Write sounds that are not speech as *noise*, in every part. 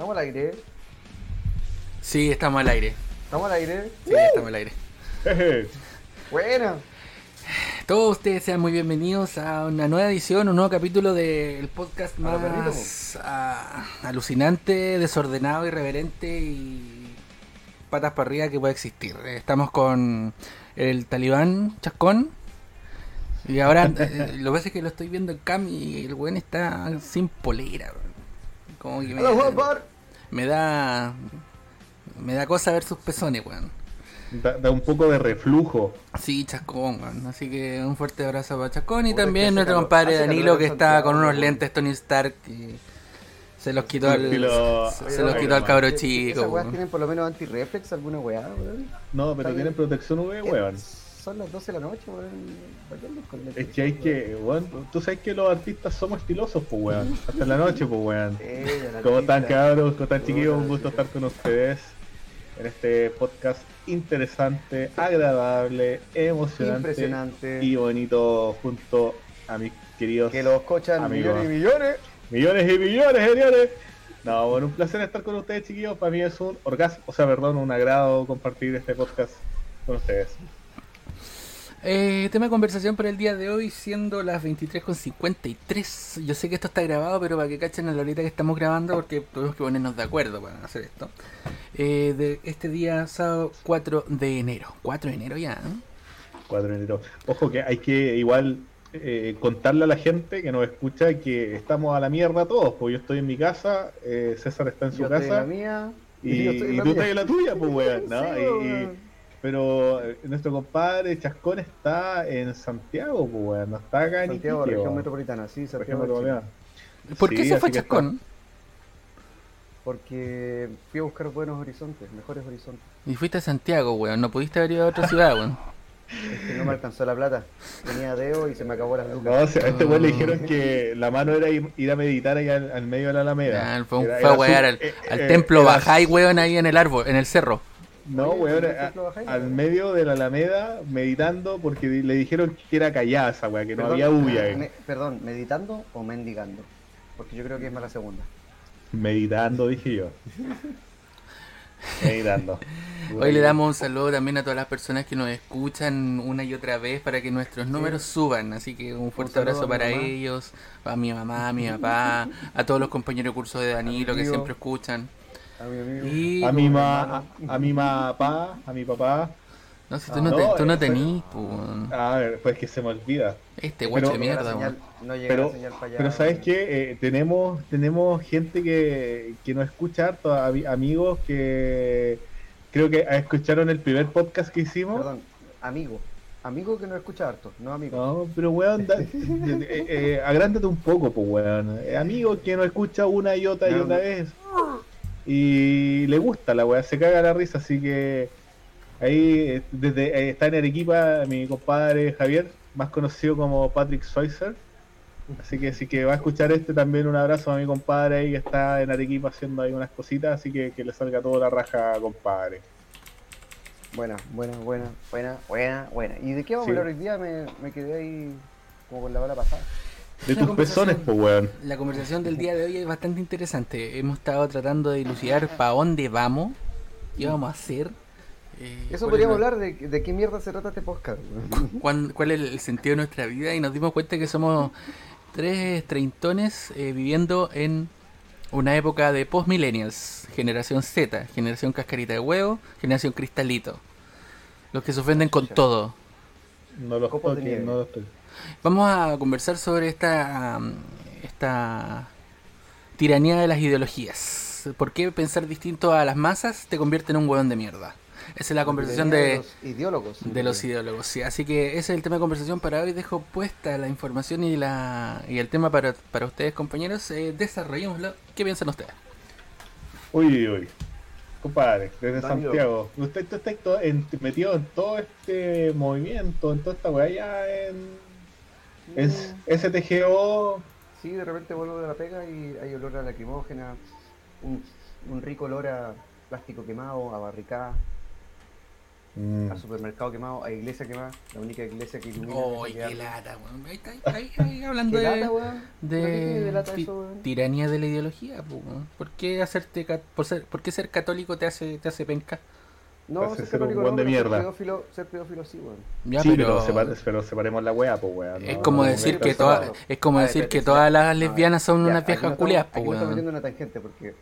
¿Estamos al aire? Sí, estamos al aire. ¿Estamos al aire? Sí, estamos al aire. *laughs* Buena. Todos ustedes sean muy bienvenidos a una nueva edición, un nuevo capítulo del podcast más ah, alucinante, desordenado, irreverente y patas para arriba que puede existir. Eh, Estamos con el talibán Chascón. Y ahora *laughs* eh, lo que pasa es que lo estoy viendo en cam y el buen está sin polera. Weón. Como que me, da me da cosa ver sus pezones, weón. Da, da un poco de reflujo. Sí, Chascón, weón. Así que un fuerte abrazo para Chascón y también nuestro calor- compadre Danilo que está con unos lentes Tony Stark y se los quitó al, se, los quitó al cabro ¿Esas chico. weas weón. tienen por lo menos anti-reflex alguna weá, weón? No, pero tienen protección UV, weón. Son las 12 de la noche, weón. Es que hay que, weón, tú sabes que los artistas somos estilosos, pues, weón. Hasta la noche, pues, weón. ¿Cómo están, cabros? ¿Cómo están, chiquillos? Un gusto estar con ustedes en este podcast interesante, agradable, emocionante Impresionante. y bonito junto a mis queridos Que los cochan Amigo. millones y millones. millones y millones, señores. No, bueno, un placer estar con ustedes, chiquillos. Para mí es un orgasmo, o sea, perdón, un agrado compartir este podcast con ustedes. Eh, tema de conversación para el día de hoy siendo las 23.53. Yo sé que esto está grabado, pero para que cachen a la horita que estamos grabando, porque tuvimos que ponernos de acuerdo para hacer esto. Eh, de este día, sábado 4 de enero. 4 de enero ya, ¿eh? 4 de enero. Ojo que hay que igual eh, contarle a la gente que nos escucha que estamos a la mierda todos, porque yo estoy en mi casa, eh, César está en su Yo estoy en casa la mía. y, *laughs* yo estoy en y la tú mía. estás en la tuya, pues weón, ¿no? *laughs* Sí, Y- y-. pero eh, nuestro compadre Chascón está en Santiago, pues weón, no está acá en Santiago, Iquique, región weón. metropolitana, sí, Santiago. metropolitana. ¿Por Sí, qué se fue está- Chascón? Porque fui a buscar buenos horizontes, mejores horizontes. Y fuiste a Santiago, weón. No pudiste haber ido a otra ciudad, weón. Es que no me alcanzó la plata. Tenía dedo y se me acabó la No, lucas. o sea, a este weón le dijeron que la mano era ir, a meditar ahí al, al medio de la Alameda. Ya, fue, un- Era- fue a su- al, eh, al eh, templo Bajay, weón, ahí en el árbol, en el cerro. No, Oye, weón, ¿por qué a- Bajay, al weón? medio de la Alameda meditando porque di- le dijeron que era callada esa weá, que no había ahí. me- perdón, ¿meditando o mendigando? Porque yo creo que es más la segunda. Meditando, dije yo. *laughs* Meditando. Hoy le damos un saludo también a todas las personas que nos escuchan una y otra vez para que nuestros números suban. Así que un fuerte abrazo para mamá. ellos, a mi mamá, a mi papá, a todos los compañeros de curso de Danilo que siempre escuchan. A mi amigo. Y A mi, ma, a, a mi papá, a mi papá. no sé, tú Ah, no, no, te- tú no eh, tenís, po. A ver, pues que se me olvida. este guacho pero- de No mierda, señal- no llega Pero, la señal para allá. pero ¿sabes qué? Eh, tenemos, tenemos gente que, que nos escucha harto, ami- amigos que creo que escucharon el primer podcast que hicimos. Perdón, amigo. Amigo que no escucha harto, no amigo. No, pero weón, da- *laughs* eh, eh, agrándate un poco, pues weón. Eh, amigo que no escucha una y otra y No, otra no. vez. Y le gusta la weá, se caga la risa, así que ahí eh, desde eh, está en Arequipa mi compadre Javier, más conocido como Patrick Schweitzer. Así que sí que va a escuchar este también un abrazo a mi compadre ahí que está en Arequipa haciendo ahí unas cositas, así que que le salga toda la raja, compadre. Buena, buena, buena, buena, buena, buena. ¿Y de qué vamos Sí. a hablar hoy día? Me, me quedé ahí como con la bala pasada. De tus pezones, pues weón. La conversación del día de hoy es bastante interesante. Hemos estado tratando de dilucidar para dónde vamos, qué vamos a hacer. eh, Eso cuál es podríamos la- hablar de, de qué mierda se trata este podcast. cuán- cuál es el sentido de nuestra vida y nos dimos cuenta que somos tres treintones eh, viviendo en una época de post-millennials, generación Z, generación cascarita de huevo, generación cristalito. Los que se ofenden con todo. No los nieve. no los toques. Vamos a conversar sobre esta, um, esta tiranía de las ideologías. ¿Por qué pensar distinto a las masas te convierte en un hueón de mierda? Esa es la conversación de, los ideólogos. de los ideólogos. sí. Así que ese es el tema de conversación para hoy. Dejo puesta la información y, la, y el tema para, para ustedes, compañeros. Eh, desarrollémoslo. ¿Qué piensan ustedes? Uy, uy. Compadre, desde. Santiago. Usted, usted está en todo- en- metido en todo este movimiento, en toda esta weá ya en, Mm, STGO. Sí, de repente vuelvo de la pega y hay olor a lacrimógena, un, un rico olor a plástico quemado, a barricada. Mm. a supermercado quemado, a iglesia quemada, la única iglesia que ilumina. Oh, qué lata, weón. Ahí está, ahí, ahí, *laughs* hablando ¿Qué de, lata, weón? ¿Pero qué tiene de, de lata ti- eso, weón? tiranía de la ideología, weón. ¿Por qué hacerte por ser, por qué ser católico te hace te hace penca? No, ser ser un buen no, de pero ser mierda. pedófilo, ser pedófilo sí, weón. Ya, sí, pero, pero, separe- pero separemos la weá, pues weón. es como no, decir que todas es como decir que todas las No, lesbianas son ya, unas viejas estamos- culias, estamos weón. yendo en una tangente porque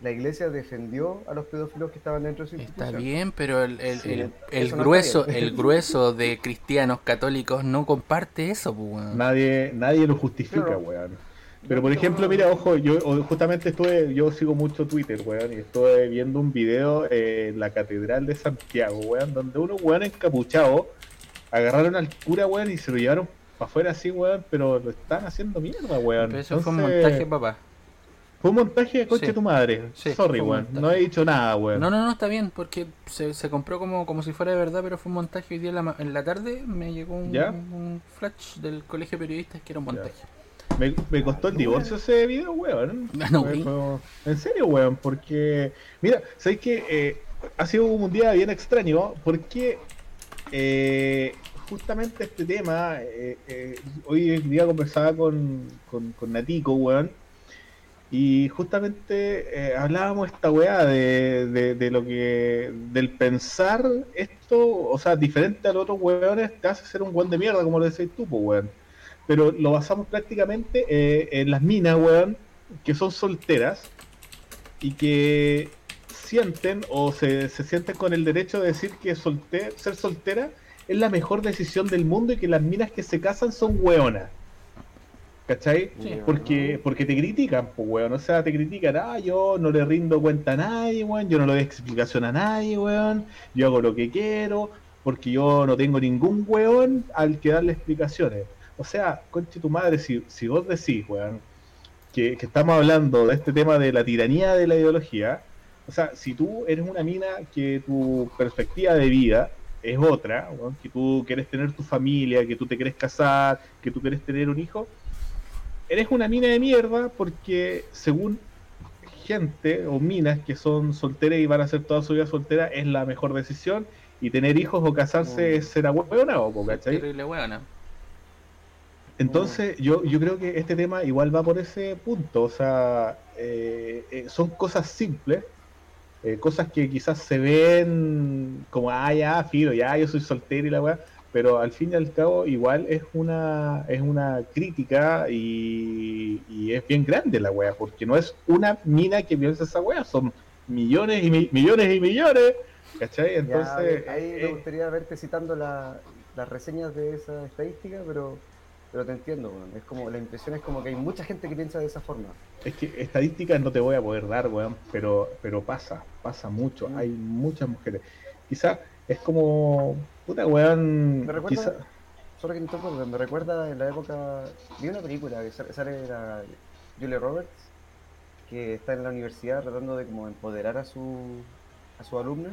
la iglesia defendió a los pedófilos que estaban dentro de su Está institución. bien, pero el, el, Sí, el, el no está grueso, el *laughs* grueso de cristianos católicos no comparte eso, po, weón. Nadie, nadie lo justifica, Claro. weón. Pero por ejemplo, mira, ojo, yo justamente estuve, yo sigo mucho Twitter, weón, y estuve viendo un video en la Catedral de Santiago, weón, donde unos weón encapuchados agarraron al cura, weón, y se lo llevaron para afuera así, weón, pero lo están haciendo mierda, weón. Pero eso fue un montaje, papá. Fue un montaje de coche Sí. tu madre. Sí, Sorry, weón. No he dicho nada, weón. No, no, no, está bien, porque se, se compró como, como si fuera de verdad, pero fue un montaje. Hoy día en la, en la tarde me llegó un flash del colegio de periodistas que era un montaje. Me, me costó el divorcio ese video, weón. No, fue- En serio, weón, porque. Mira, ¿sabes qué? Eh, ha sido un día bien extraño, porque. eh, justamente este tema. eh, eh, hoy el día conversaba con, con, con Natico, weón. Y justamente eh, hablábamos esta weá de, de, de lo que. del pensar esto, o sea, diferente a los otros weones, te hace ser un weón de mierda, como lo decís tú, pues, weón pero lo basamos prácticamente eh, en las minas, weón, que son solteras y que sienten o se, se sienten con el derecho de decir que solte- ser soltera es la mejor decisión del mundo y que las minas que se casan son weonas. ¿Cachai? Sí. Porque, porque te critican, pues, weón. O sea, te critican, ah, yo no le rindo cuenta a nadie, weón. Yo no le doy explicación a nadie, weón. Yo hago lo que quiero, porque yo no tengo ningún weón al que darle explicaciones. O sea, conche tu madre, si, si vos decís, weón, que, que estamos hablando de este tema de la tiranía de la ideología, o sea, si tú eres una mina que tu perspectiva de vida es otra, weón, que tú quieres tener tu familia, que tú te quieres casar, que tú quieres tener un hijo, eres una mina de mierda porque según gente o minas que son solteras y van a ser toda su vida solteras es la mejor decisión y tener hijos o casarse Mm. es ser abuela o ¿cachai? Terrible. Entonces, yo, yo creo que este tema igual va por ese punto. O sea, eh, eh, son cosas simples, eh, cosas que quizás se ven como, ah, ya, filo, ya, yo soy soltero y la weá, pero al fin y al cabo, igual es una, es una crítica y, y es bien grande la weá, porque no es una mina que piensa esa weá, son millones y mi- millones y millones, ¿cachai? Ya, Entonces, ahí eh, me gustaría verte citando la- las reseñas de esa estadística, pero, pero te entiendo, weón. Es como, la impresión es como que hay mucha gente que piensa de esa forma. Es que estadísticas no te voy a poder dar, weón, pero, pero pasa, pasa mucho. Mm. Hay muchas mujeres. Quizá es como, puta, weón, Me recuerda, quizá, solo que interrumpa, me recuerda en la época, vi una película que sale, sale la Julia Roberts, que está en la universidad tratando de como empoderar a su, a su alumna.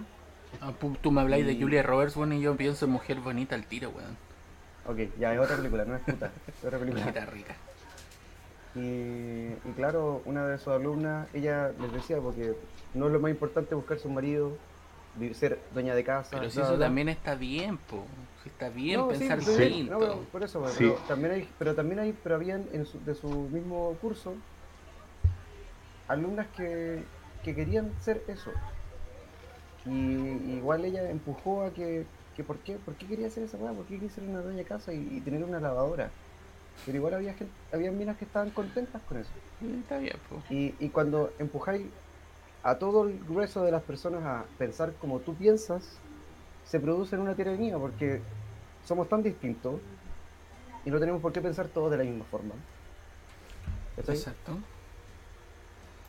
Ah, Tú me habláis de Julia Roberts, bueno, y yo pienso en mujer bonita al tiro, weón. Ok, ya es otra película, no es puta, es otra *laughs* película. Bonita rica. Y, y claro, una de sus alumnas, ella les decía, porque no es lo más importante buscarse un marido, ser dueña de casa. Pero si eso también está bien, po. Si está bien No, sí, pensar sí, distinto. no, pero por eso, Sí. pero también hay, pero también hay, pero habían en su, de su mismo curso alumnas que, que querían ser eso. Y igual ella empujó a que, que ¿por qué? ¿Por qué quería hacer esa weá? ¿Por qué quería ser una de casa y, y tener una lavadora? Pero igual había gente, había minas que estaban contentas con eso. Sí, Está bien, po. Y, y cuando empujáis a todo el grueso de las personas a pensar como tú piensas, se produce una tiranía porque somos tan distintos y no tenemos por qué pensar todos de la misma forma. Exacto.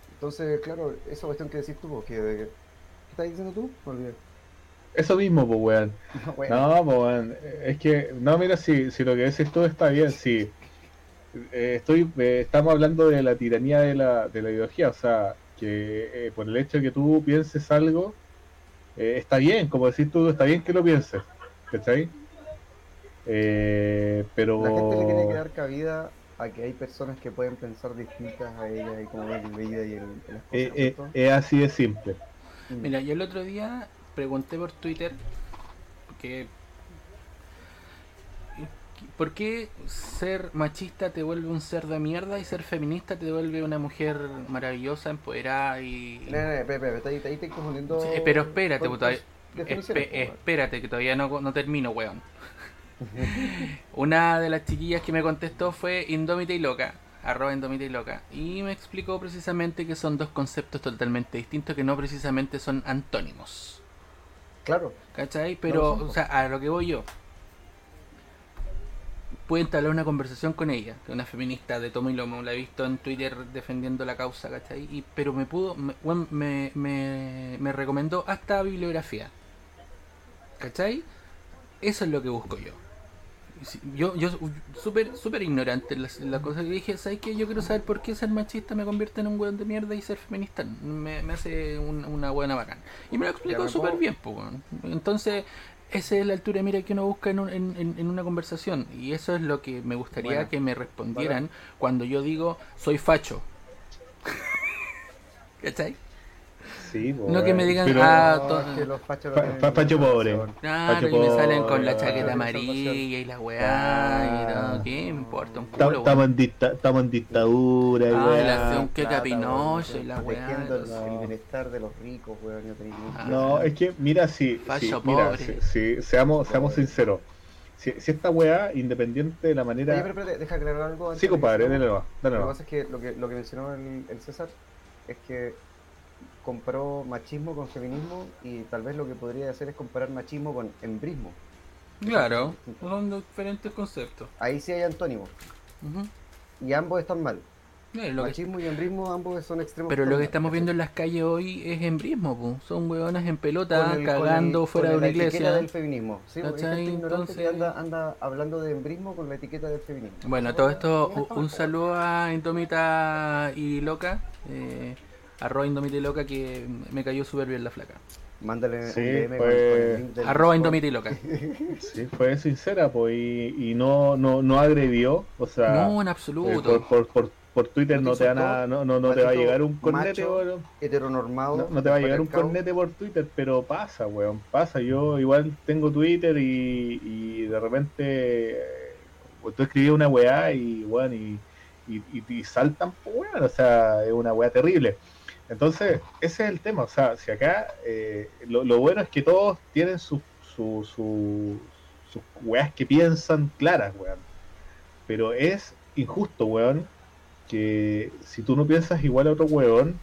Entonces, claro, esa cuestión que decís tú, porque ¿qué estás diciendo tú? Me olvidé. Eso mismo, pues, *laughs* weón. No, bueno, No, pues, weón, es que, no, mira, si, si lo que decís tú está bien, si eh, estoy, eh, estamos hablando de la tiranía de la, de la ideología, o sea, que eh, por el hecho de que tú pienses algo, eh, está bien, como decís tú, está bien que lo pienses, ¿cachai? Eh, pero... la gente le tiene que dar cabida a que hay personas que pueden pensar distintas a ella y cómo ven la vida y el, y las cosas. eh, eh, es así de simple. Mm. Mira, yo el otro día pregunté por Twitter porque ¿Por qué ser machista te vuelve un ser de mierda y ser feminista te vuelve una mujer maravillosa, empoderada y... No, no, ahí ahí estoy confundiendo. Sí, pero espérate, pues, todavía- weón. espérate, que todavía no, no termino, weón. *laughs* Una de las chiquillas que me contestó fue Indómita y Loca, arroba Indómita y Loca, y me explicó precisamente que son dos conceptos totalmente distintos que no precisamente son antónimos. Claro, ¿Cachai? Pero, o sea, a lo que voy yo. Puedo entablar una conversación con ella, que una feminista de tomo y lomo, la he visto en Twitter defendiendo la causa, ¿cachai? Y, pero me pudo, me, me, me, me recomendó hasta bibliografía, ¿cachai? Eso es lo que busco yo. Yo, yo súper súper ignorante en la, la cosa que dije, ¿sabes qué? Yo quiero saber por qué ser machista me convierte en un weón de mierda y ser feminista me, me hace un- una buena bacán. Y me lo explicó súper bien, pues. Entonces, esa es la altura de mira que uno busca en, un- en, en- una conversación. Y eso es lo que me gustaría Bueno, que me respondieran cuando yo digo, soy facho. *laughs* ¿Cachai? Sí, po, No que me digan, Pero- ah, No, to- es que los fachos no fa- facho ninguna pobre. Claro, Facho y me salen con la pobre, chaqueta amarilla y la weá y Ah. todo. ¿Qué me importa un culo, Estamos en, dicta- estamos en dictadura, y Ah, weá. la acción que Capinoche weón, y la weá. el- bienestar de los ricos, weón. No, Ah. No, es que, mira, si, Facho si- mira, pobre. si, si- seamos, seamos Pobre. sinceros. Si, si esta weá, independiente de la Oye, manera. pero espérate, deja aclarar algo. antes Sí, compadre, dale Lo que pasa es que lo que, lo que mencionó el, el César es que comparó machismo con feminismo y tal vez lo que podría hacer es comparar machismo con embrismo. Claro, son diferentes conceptos. Ahí sí hay antónimos Ujú. y ambos están mal. Que- machismo y embrismo ambos son extremos. pero lo que estamos viendo en las calles hoy es embrismo, po. son hueonas en pelota el- cagando con el- fuera con de una la etiqueta iglesia. del feminismo. Sí, ignorante que Entonces- anda, anda hablando de embrismo con la etiqueta del feminismo. Bueno, todo esto, un saludo a Indomita y Loca, eh, arroba Indomita y Loca que me cayó súper bien la flaca. Mándale Sí, un DM pues- con, con el link del Arroba Discord. Indomita y Loca. *laughs* Sí, fue sincera, pues, y, y no, no, no agredió. O sea, No, en eh, absoluto. por, por, por, por Twitter No no te van a- no, no, no te va a llegar un cornete, macho, weón. Heteronormado. No, te va a llegar un cornete por Twitter, pero pasa, weón, pasa. Yo igual tengo Twitter y, y de repente eh, tú escribías una weá y, weón, y, y, y- y saltan, pues, weón, o sea, es una weá terrible. Entonces, ese es el tema, o sea, si acá eh, lo, lo bueno es que todos tienen sus su, su, sus weas que piensan claras, weón. Pero es injusto, weón, que si tú no piensas igual a otro weón,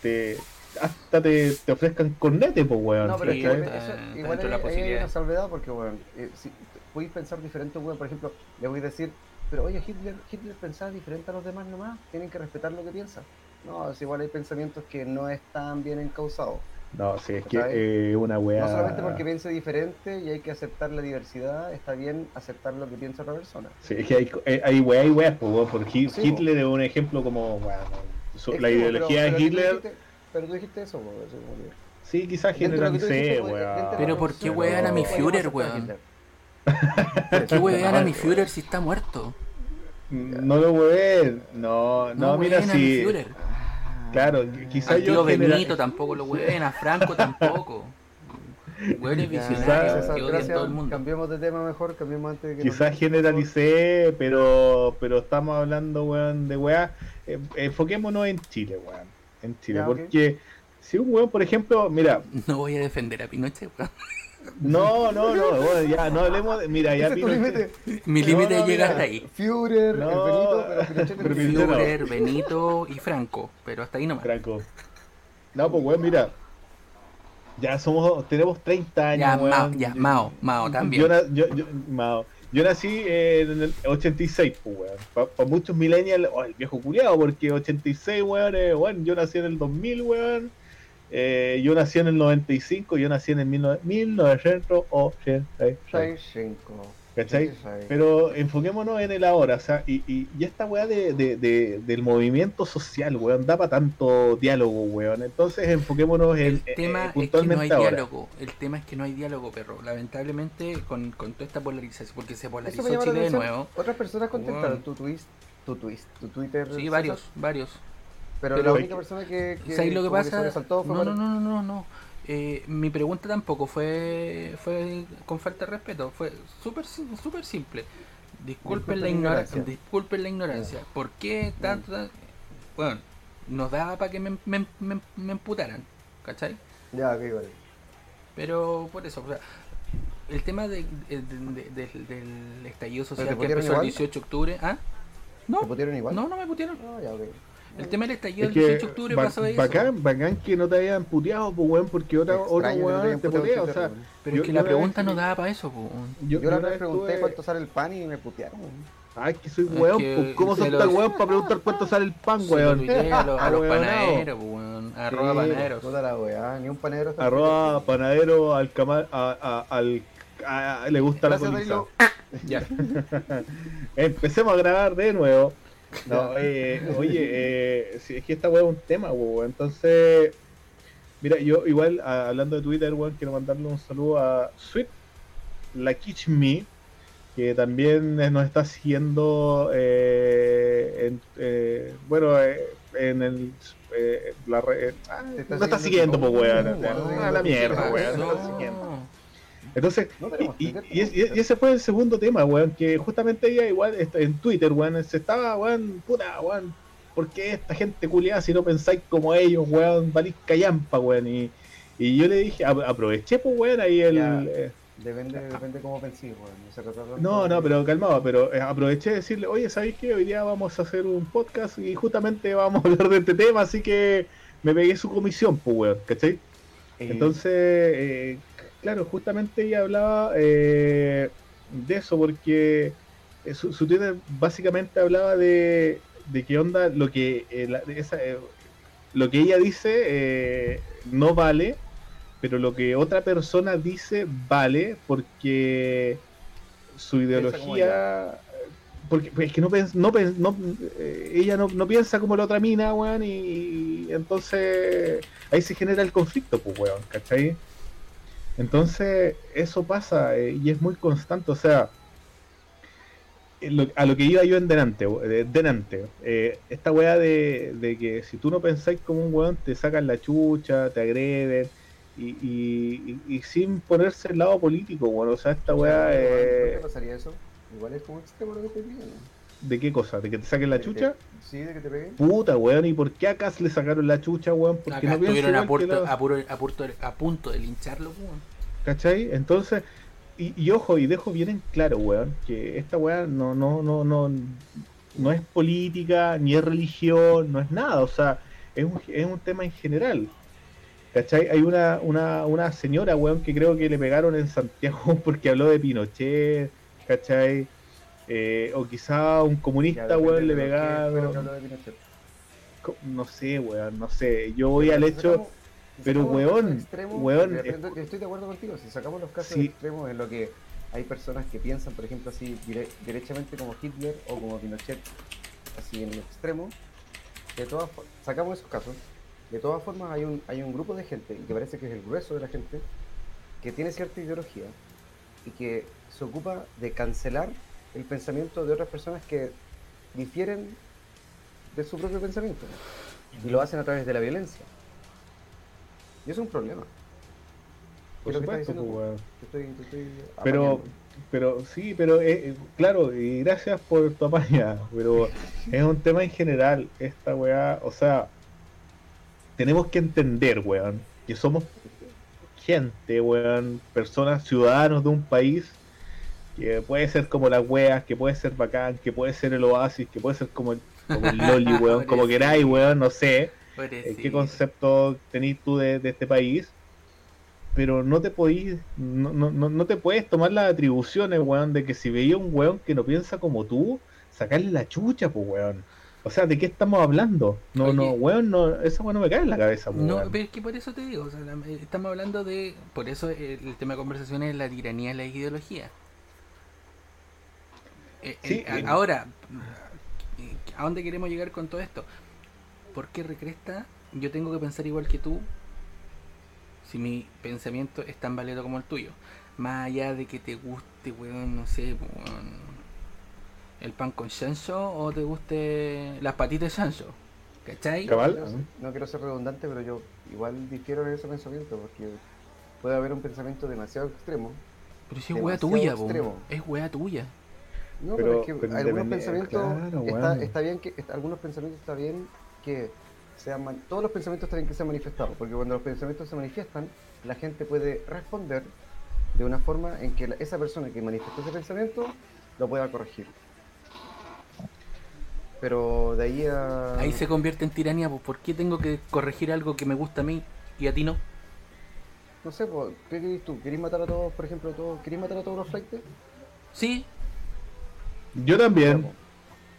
te hasta te, te ofrezcan cornete, pues, weón. No, pero Sí, es que está- eso- está igual hay, la ahí hay posibilidad. una salvedad porque, bueno, eh, si podéis pensar diferente, weón, por ejemplo, le voy a decir, pero oye, Hitler, Hitler pensaba diferente a los demás nomás, tienen que respetar lo que piensa. No, es igual hay pensamientos que no están bien encausados. No, sí, es que eh, una wea. No solamente porque piense diferente y hay que aceptar la diversidad, está bien aceptar lo que piensa otra persona. Sí, es que hay, eh, hay weas y weas, weón, porque Hi- Sí, po. Hitler es un ejemplo como, bueno, su- la ideología pero- pero de tú Hitler, dijiste- pero tú dijiste eso, weón, eso como que- sí, quizás de weón. dentro de Pero ¿por qué wean a mi Führer, weón? Hitler. ¿Por qué wean a mi *laughs* Führer si está muerto? No lo weón, no, no, mira, wean a mi si. Führer. Claro, quizás yo. genera- Benito tampoco lo wean, a Franco tampoco. *laughs* Weones Ya, visionarios Quizás- César, que odian gracias. todo el mundo. Cambiemos de tema mejor, cambiemos antes de que nos- Quizás generalicé, pero pero estamos hablando, weón, de weá. Eh, enfoquémonos en Chile, weón. En Chile, Ya, porque si un weón, por ejemplo, mira, *laughs* No voy a defender a Pinochet, weón. No, no, no, weón, ya no hablemos de. Mira, ya Pinochet- límite. Mi límite no, llega hasta ahí. Führer, No, Benito, pero no. Benito y Franco, pero hasta ahí nomás. Franco. No, pues weón, mira. Ya somos, tenemos 30 años, Ya, weón. Mao, ya, Mao, Mao también. Yo, na- yo, yo- Mao. Yo nací en el 86, pues, weón. Para muchos millennials, oh, el viejo culiado, porque 86, weón, eh, weón, yo nací en el 2000, weón. Eh, yo nací en el 95, yo nací en el 19- 1986. 65. ¿Cachai? 66. Pero enfoquémonos en el ahora, o sea, y, y, y esta weá de, de, de- del movimiento social, weón, da para tanto diálogo, weón. Entonces enfoquémonos en, El eh, tema eh, es que no hay ahora. diálogo. El tema es que no hay diálogo, perro. Lamentablemente, con, con toda esta polarización, porque se polarizó Chile de nuevo. Otras personas contestaron tu twist, tu twist, tu Twitter. Sí, varios, varios. Pero, Pero- la única persona que, que ¿Sabes lo que pasa? fue No, no, no, no, no, no. eh, mi pregunta tampoco fue fue con falta de respeto, fue súper súper simple. Disculpen Disculpen la, la ignora- ignorancia. disculpen la ignorancia. ¿Por qué tanto? tan- Bueno, nos daba para que me, me, me, me emputaran, ¿cachai? Ya, ok, vale. Pero por eso, o sea, el tema de, de- de- del- del estallido social que empezó el igual? 18 de octubre, ¿ah? No, ¿Te igual? no, no me putearon. Ah, ya, ok. El tema del estallido Es del 18 que de octubre pasó eso. bacán, bacán que no te hayan puteado, pues weón, porque otra, otro Extraño que no weón te putea, o sea. Pero yo- es que la pregunta vez no que- daba para eso, weón. yo, Yo la vez pregunté estuve- cuánto sale el pan y me putearon. Ay, que soy Es weón, que pues, ¿cómo lo- tan weón para preguntar cuánto sale el pan, lo weón? a, los- a los panaderos, weón. Arroba Sí, panaderos. Puta la weá, ni un panadero está Arroba panadero al cama, a, a- al a- le gusta la Gracias. Danilo. Ya. *laughs* Empecemos a grabar de nuevo. No, eh, oye, eh, si es que esta weá es un tema, weón. Entonces, mira, yo igual, a- hablando de Twitter, weón, quiero mandarle un saludo a Sweet, la Kitch Me, que también eh, nos está siguiendo, eh, en, eh, bueno, eh, en el. eh, la re- ah, no está siguiendo pues, weón. A la mierda, ¿Qué weón. no pasó? está siguiendo. Entonces, No y, ese fue el segundo tema, weón, que justamente ella igual en Twitter, weón, se estaba, weón, puta, weón, ¿por qué esta gente culiada si no pensáis como ellos, weón, valís callampa, weón? Y, y yo le dije, "Ap- aproveché, pues, weón, ahí el... Ya. eh, Depende, depende cómo pensís, weón. No, no, pero calmado, pero eh, aproveché de decirle, oye, ¿sabéis qué? Hoy día vamos a hacer un podcast y justamente vamos a hablar de este tema, así que me pegué su comisión, pues, weón, ¿cachai? Eh, Entonces, eh, claro, justamente ella hablaba eh, de eso porque eh, su, su Twitter básicamente hablaba de, de qué onda lo que eh, la- esa, eh, lo que ella dice no vale, pero lo que otra persona dice vale porque su ideología porque pues, es que no, no, no, ella no, no piensa como la otra mina, weón, y, y entonces ahí se genera el conflicto, pues, weón, ¿cachai? Entonces, eso pasa eh, y es muy constante, o sea, lo- a lo que iba yo en delante, de- delante eh, esta weá de, de que si tú no pensáis como un weón, te sacan la chucha, te agreden, y, y, y- y sin ponerse el lado político, weón, o sea, esta weá... sea, ¿por eh, qué pasaría eso? Igual es como extremo lo que estoy pidiendo. ¿De qué cosa? ¿De que te saquen la chucha? te- Sí, de que te peguen. Puta, weón, ¿y por qué acá se le sacaron la chucha, weón? Porque Acá no estuvieron a, la- a, puro- a punto, a punto de lincharlo, weón. ¿Cachai? Entonces, y, y ojo, y dejo bien en claro, weón, que esta weá no, no, no, no, no es política, ni es religión, no es nada, o sea, es un, es un tema en general. ¿Cachai? Hay una, una, una señora, weón, que creo que le pegaron en Santiago *laughs* porque habló de Pinochet, ¿cachai? Eh, o quizá un comunista, weón, le. Co- No sé, weón, no sé. Yo voy al hecho... sacamos- pero, weón, extremos, weón, es- estoy de acuerdo contigo, si sacamos los casos Sí. extremos en lo que hay personas que piensan, por ejemplo, así dire- derechamente como Hitler o como Pinochet, así en el extremo, de todas sacamos esos casos, de todas formas hay un, hay un grupo de gente, y que parece que es el grueso de la gente, que tiene cierta ideología y que se ocupa de cancelar el pensamiento de otras personas que difieren de su propio pensamiento y lo hacen a través de la violencia. Y es un problema. Por supuesto, diciendo pues, estoy- estoy Pero, pero sí, pero eh, eh, claro, y gracias por tu apaña, pero es un tema en general, esta weá, o sea, tenemos que entender, weón, que somos gente, weón, personas, ciudadanos de un país, que puede ser como las weas, que puede ser bacán, que puede ser el oasis, que puede ser como el, como el loli, *laughs* weón, como queráis, weón, no sé. eh, qué concepto tenés tú de, de este país, pero no te podís, no, no, no no te puedes tomar las atribuciones, weón, de que si veía un weón que no piensa como tú, sacarle la chucha, pues, weón. O sea, ¿de qué estamos hablando? No, Oye. no, weón, no, esa weón no me cae en la cabeza, pues, No, weón. pero es que por eso te digo, o sea, la- eh, estamos hablando de, por eso el, el tema de conversación es la tiranía de la ideología. Eh, Sí, eh, ahora, ¿a dónde queremos llegar con todo esto? ¿Por qué recresta? Yo tengo que pensar igual que tú si mi pensamiento es tan válido como el tuyo. Más allá de que te guste, weón, no sé, weón, el pan con chancho o te guste las patitas de chancho. ¿Cachai? Cabal. No, quiero ser- no quiero ser redundante, pero yo igual difiero en ese pensamiento, porque puede haber un pensamiento demasiado extremo. Pero si es wea tuya, extremo. Es wea tuya. No, Pero- pero, es que pero algunos pensamientos claro, está, está bien que está- algunos pensamientos está bien que sean todos los pensamientos tienen que ser manifestados, porque cuando los pensamientos se manifiestan, la gente puede responder de una forma en que la- esa persona que manifestó ese pensamiento lo pueda corregir. Pero de ahí a Ahí se convierte en tiranía, pues ¿por qué tengo que corregir algo que me gusta a mí y a ti no? no sé, po, ¿qué querés tú? ¿Querés matar a todos, por ejemplo, a todos, ¿querés matar a todos los flights? Sí, Yo también.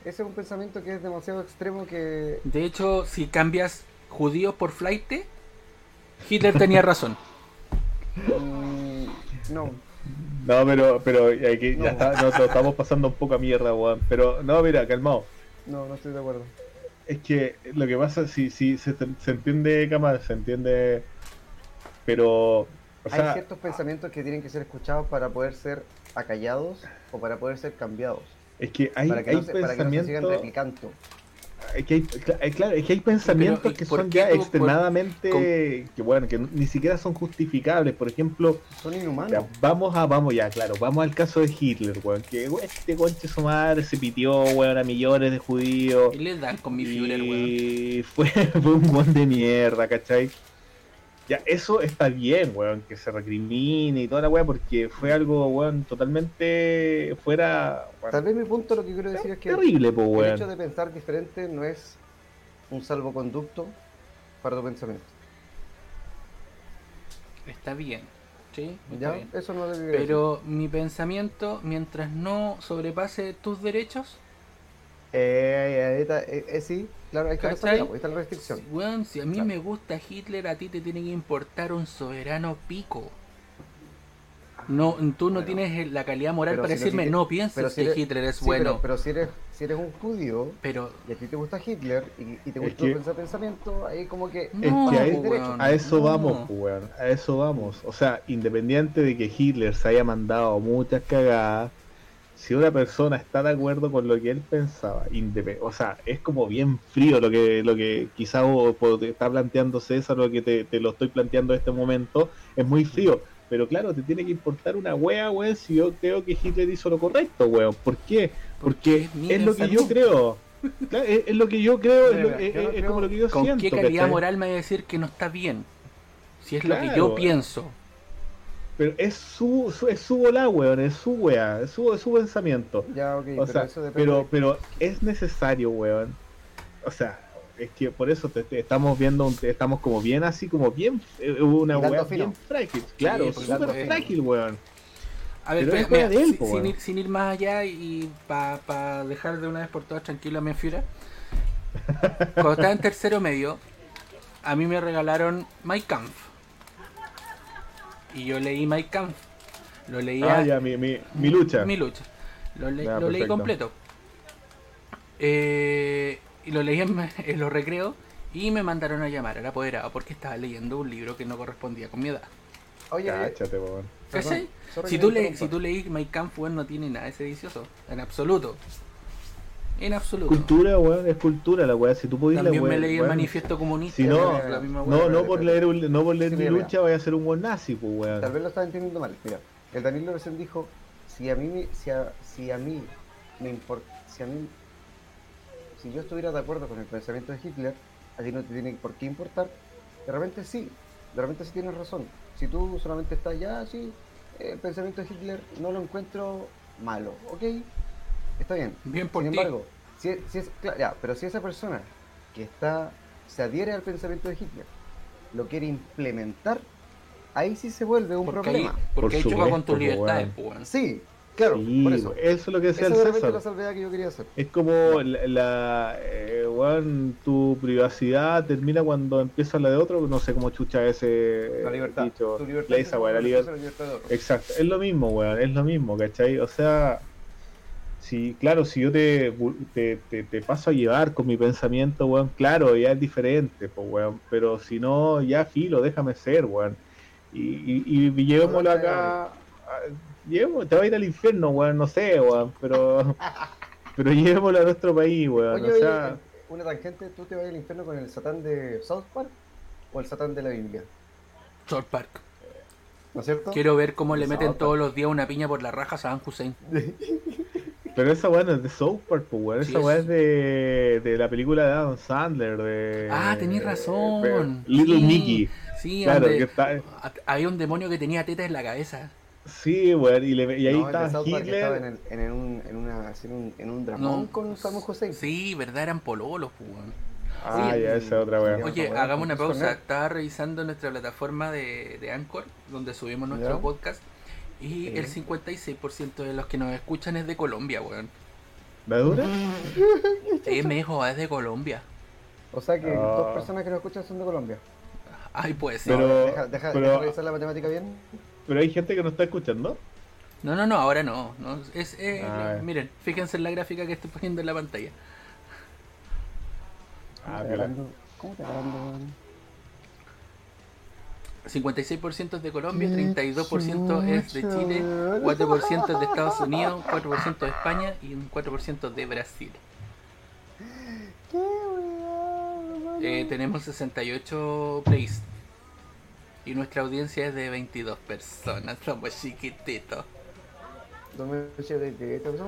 Ese es un pensamiento que es demasiado extremo que de hecho, si cambias judíos por flight, Hitler tenía razón. mm, no, No, pero, pero aquí No. ya está, nos lo estamos pasando un poco a mierda, weón. Pero no, mira, calmado. no, no estoy de acuerdo. Es que lo que pasa, sí, sí, se, se entiende, Kamal, se entiende. Pero, o Hay ciertos pensamientos que tienen que ser escuchados para poder ser acallados o para poder ser cambiados. Es que hay, para, que hay no se, para que no se replicando. Es que hay, eh, claro, es que hay pensamientos Pero, ¿y que por son ya tú- por- extremadamente. que bueno, que ni siquiera son justificables. Por ejemplo, Son inhumanos. ya, vamos a, vamos ya, claro, vamos al caso de Hitler, weón. Que weón, este conche su madre se pitió, weón, a millones de judíos. Y le dan con mi Führer, weón. Y fue, *laughs* fue un buen de mierda, ¿cachai? Ya, eso está bien, weón, que se recrimine y toda la weá, porque fue algo, weón, totalmente fuera. weón, Tal vez mi punto lo que quiero decir es que terrible, po, el hecho weón. de pensar diferente no es un salvoconducto para tu pensamiento. Está bien. Sí, está ¿Ya? bien. Eso no debe Pero mi pensamiento, mientras no sobrepase tus derechos, Eh, ahí está, eh, eh, sí, claro, ahí está, la ¿Cachai? salida, ahí está la restricción. si a mí Claro. me gusta Hitler, a ti te tiene que importar un soberano pico. No, tú no Bueno, tienes la calidad moral pero para si decirme, no pienses pero si que Hitler es Sí, bueno. Pero, pero si, eres, si eres un judío Pero y a ti te gusta Hitler y, y te gusta ese pensamiento, ahí como que... Es No, que a, weón, a eso no. vamos, pues, weón, a eso vamos. O sea, independiente de que Hitler se haya mandado muchas cagadas, si una persona está de acuerdo con lo que él pensaba, o sea, es como bien frío lo que lo que te está planteando César, lo que te, te lo estoy planteando en este momento, es muy frío. Pero claro, te tiene que importar una wea, weón, si yo creo que Hitler hizo lo correcto, weón. ¿Por qué? Porque es lo que yo creo. Claro, es, es lo que yo creo, es, lo- es- es como lo que yo ¿con siento. qué calidad moral me va a decir que no está bien? Si es lo que yo pienso. Pero es su, su- es su bola, weón, es su wea, es su, es su pensamiento. Ya, ok, O pero sea, eso depende... pero, pero es necesario, weón. O sea, es que por eso te, te estamos viendo, un- estamos como bien así, como bien, eh, una fino. bien frágil. Claro, súper fino. frágil, weón. A ver, Pero pero, mira, de él, sin, weón. ir, sin ir más allá y para dejar de una vez por todas tranquilo a mi Führer. *laughs* Cuando estaba en tercero medio, a mí me regalaron My Kampf. Y yo leí My Kampf. Lo leía Ah, ya, mi, mi, mi lucha. Mi lucha. Lo, le- Ya, lo leí completo. Eh, y lo leí en, *laughs* en los recreos y me mandaron a llamar al apoderado porque estaba leyendo un libro que no correspondía con mi edad. Oye, Cáchate, ¿Cachai? sorry Si tú, le, si tú leís My Kampf, weón, no tiene nada de sedicioso. En absoluto. En absoluto. Cultura, weón, es cultura la weá. Si tú pudiste, También me weón, leí el manifiesto comunista. Si no, la misma No, weá. no por leer, un- no por leer Sí, mi mira, lucha vaya a ser un buen nazi, pues, weón. Tal vez lo estaba entendiendo mal. Mira, el Danilo recién dijo, si a mí, me- si a, si a mí me importa, si a mí, si yo estuviera de acuerdo con el pensamiento de Hitler, a ti no te tiene por qué importar. De repente sí, de repente sí tienes razón. Si tú solamente estás ya así, el pensamiento de Hitler no lo encuentro malo, ¿ok? Está bien. Bien por Sin ti. embargo, si, si es, cla- ya, pero si esa persona que está, se adhiere al pensamiento de Hitler, lo quiere implementar, ahí sí se vuelve un Porque ahí, problema. porque ahí Por choca con tus po, libertades, weón. po, weón. Sí, claro, Sí, por eso. eso es lo que decía Esa el César. es la salvedad que yo quería hacer. Es como la, la eh, weón, tu privacidad termina cuando empieza la de otro, no sé cómo chucha ese La libertad. dicho. Tu libertad La es esa, la libertad de otro. Exacto, es lo mismo, weón, es lo mismo, ¿cachai? O sea, si, claro, si yo te, te, te, te paso a llevar con mi pensamiento, weón, claro, ya es diferente, pues, weón, pero si no, ya filo, déjame ser, weón. Y, y, y llevémoslo acá, llevémoslo, te va a ir al infierno, weón, no sé, weón, pero, *laughs* pero llevémoslo a nuestro país, weón, Oye, o sea, oye, una tangente, ¿tú te vas al infierno con el Satán de South Park o el Satán de la Biblia? South Park. ¿No es cierto? Quiero ver cómo le South meten Park. todos los días una piña por la raja a Saddam Hussein. *laughs* Pero esa weá no es de South Park, pues weón. Sí, Esa weá es- es de, de la película de Adam Sandler. De, Ah, tenés razón. de Little Sí, Nicky. Sí, Claro, donde que está. había un demonio que tenía tetas en la cabeza. Sí, weón. Y, le- y ahí No, el de estaba South Park estaba en, Hitler. el- en, un, en, una, en, un, en un dramón No. con Saddam Hussein. Sí, verdad, eran pololos, pues, weón. Ah, Oye, ya, esa es otra weá. Ya. Oye, hagamos una pausa. Estaba revisando nuestra plataforma de, de Anchor, donde subimos nuestro Ya. podcast. Y el 56% de los que nos escuchan es de Colombia, weón. ¿La dura? Sí, me dijo, es de Colombia. O sea que Ah. dos personas que nos escuchan son de Colombia. Ay, pues sí. Pero- deja, deja, pero- deja revisar la matemática bien. Pero hay gente que no está escuchando. No, no, no, ahora no. no es, eh, Ah, miren, fíjense en la gráfica que estoy poniendo en la pantalla. Ah, ¿Cómo te agarrando? ¿Cómo te agarrando, weón? 56% es de Colombia, 32% es de Chile, 4% es de Estados Unidos, 4% de España y un 4% de Brasil. Eh, tenemos 68 plays y nuestra audiencia es de 22 personas, somos chiquititos. Somos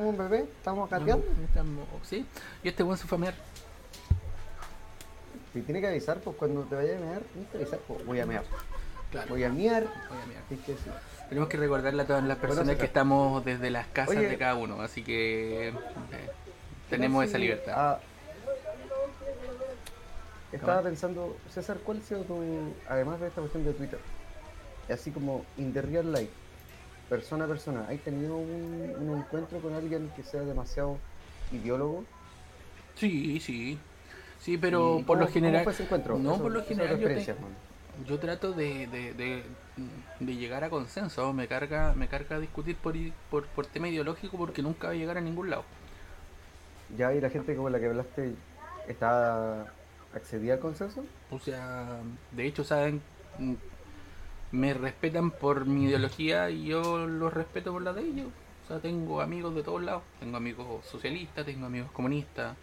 un bebé, estamos gateando. Estamos- ¿Sí? Y este buen su familiar. Y tiene que avisar, pues cuando te vayas a mear, tienes que avisar, pues voy a mear. Claro. Voy a que decir. Tenemos que recordarle a todas las personas Bueno, que estamos desde las casas Oye. de cada uno, así que eh, tenemos esa libertad. ah, estaba pensando, César, ¿cuál ha sido tu, además de esta cuestión de Twitter, así como in the real life, persona a persona, ¿has tenido un, un encuentro con alguien que sea demasiado ideólogo? Sí, sí. Sí, pero ¿Y por lo general. ¿Cómo fue ese encuentro? No, Eso- por lo general yo, te-. Yo trato de, de, de, de llegar a consenso. Me carga, me carga discutir por, por, por tema ideológico porque nunca va a llegar a ningún lado. ¿Ya y la gente con la que hablaste está accedía al consenso? O sea, de hecho, saben, mm, me respetan por mi ideología y yo los respeto por la de ellos. O sea, tengo amigos de todos lados. Tengo amigos socialistas, tengo amigos comunistas.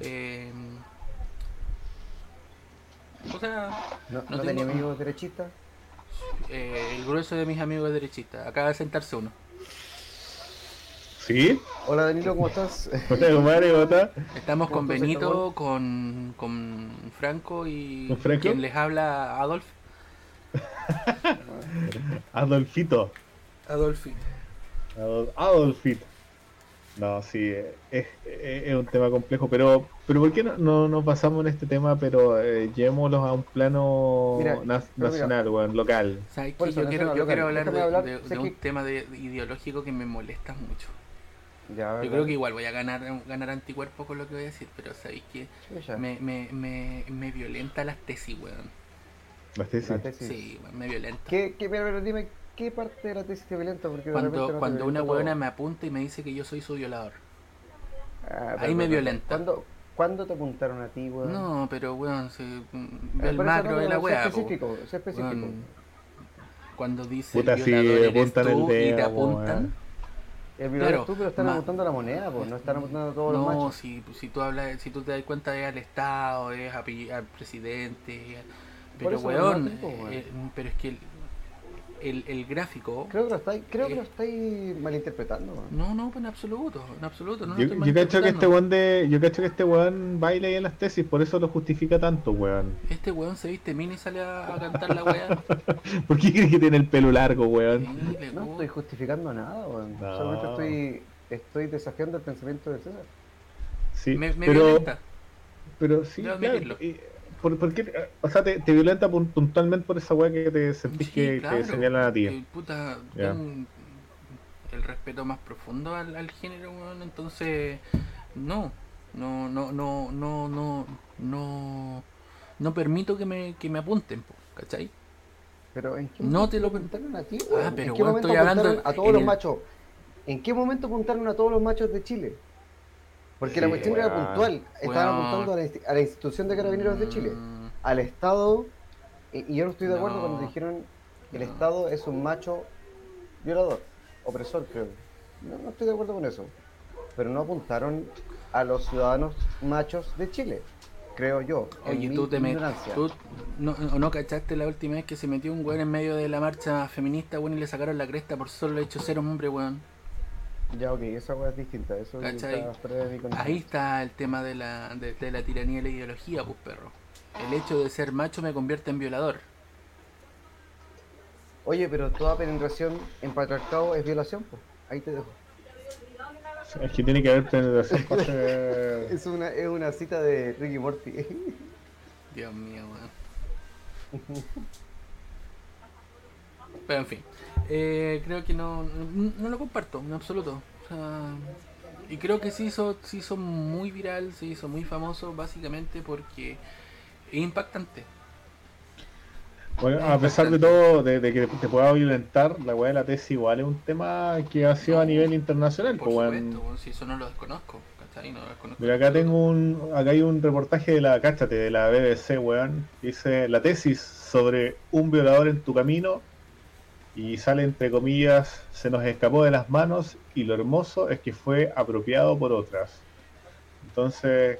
eh, o sea, ¿No, No no tenía tengo- amigos derechistas? eh, el grueso de mis amigos es derechista. Acaba de sentarse uno. ¿Sí? Hola Danilo, ¿cómo estás? Hola, compadre, ¿cómo está? Estamos *laughs* con ¿Cómo estás, Benito, con, con Franco y ¿Con Franco? quien les habla Adolf. *laughs* Adolfito. Adolfito. Adol- Adolfito. No, sí, es, es- es un tema complejo, pero pero ¿por qué no, no, no pasamos en este tema, pero eh, llevémoslo a un plano Mira, mira. nacional, weón, local? ¿Sabes Yo quiero, yo local. quiero hablar de, Déjame hablar, de- sé de un que- tema de, de ideológico que me molesta mucho. Ya, Yo creo que igual voy a ganar ganar anticuerpos con lo que voy a decir, pero sabéis que me, me, me, me violenta las tesis, weón. ¿Las tesis? la tesis. Sí, weón, me violenta. ¿Qué, qué, pero, pero dime, ¿qué parte de la tesis te violenta? Porque Cuando, no cuando una weona me apunta y me dice que yo soy su violador. Ah, ahí me violenta. ¿Cuándo, ¿Cuándo te apuntaron a ti, weón? No, pero weón, se, Eh, ve el macro de la weá. específico, sé específico. Weón, Cuando dice Puta, eres apuntan el tú y te dedo, apuntan. weón. El violador claro, tú, pero están apuntando a la moneda, pues, no están apuntando a todos los No, machos. si, si tú hablas, si tú te das cuenta es al Estado, es a al presidente, pero tipo, weón. eh, pero es que el, el, gráfico, Creo que lo estáis, creo que Eh. lo estáis malinterpretando, weón. no, no, pues en absoluto, en absoluto, no lo Yo, estoy yo cacho que este weón de, yo cacho que este weón baila ahí en las tesis, por eso lo justifica tanto, weón. Este weón se viste mini y sale a, a cantar la weá. *laughs* ¿Por qué crees que tiene el pelo largo, weón? Sí, No estoy justificando nada, weón. No. Solamente estoy, estoy desafiando el pensamiento de César. Sí, me, me pero, violenta. pero sí, Debo claro, ¿por, por qué? O sea, te, te violenta pun- puntualmente por esa weá que te sentís Sí, que, claro, que señalan a ti. puta, el respeto más profundo al, al género, weón, entonces no, no, no, no, no, no, no, no permito que me, que me apunten, po, ¿cachai? Pero ¿en qué No te lo- apuntaron a ti, Ah, pero, ¿En qué weón, momento estoy hablando a todos en los el- machos? ¿En qué momento apuntaron a todos los machos de Chile? Porque la cuestión era puntual. Estaban apuntando a la, insti- a la institución de carabineros de Chile, Mm, al Estado, y, y yo no estoy de acuerdo No. cuando dijeron el No. Estado es un macho violador, opresor, creo. No, no estoy de acuerdo con eso. pero no apuntaron a los ciudadanos machos de Chile, creo yo. Oye, tú te me, ignorancia. tú no, ¿o no cachaste la última vez que se metió un weón en medio de la marcha feminista, weón, y le sacaron la cresta por solo el hecho ser hombre, weón. Ya, ok, esa weá es distinta. Eso ¿Cachai? está fuera de mi. Ahí está el tema de la, de, de la tiranía y la ideología, pues perro. El hecho de ser macho me convierte en violador. Oye, pero toda penetración en patriarcado es violación, pues. Ahí te dejo. Es que tiene que haber penetración para ser- *laughs* Es una, es una cita de Ricky Morty. Dios mío, weón. Pero en fin, eh, creo que no, no, no lo comparto en absoluto. O sea, y creo que se hizo, se hizo muy viral, se hizo muy famoso básicamente porque es impactante. Bueno, a pesar de todo, de, de que te pueda violentar, la weá de la tesis igual es un tema que ha sido a nivel internacional. Por pues, supuesto, si eso no lo desconozco. No lo desconozco. Mira, acá tengo un, acá hay un reportaje de la, cáchate, de la BBC, weón. Dice la tesis sobre un violador en tu camino y sale entre comillas, se nos escapó de las manos y lo hermoso es que fue apropiado por otras. Entonces,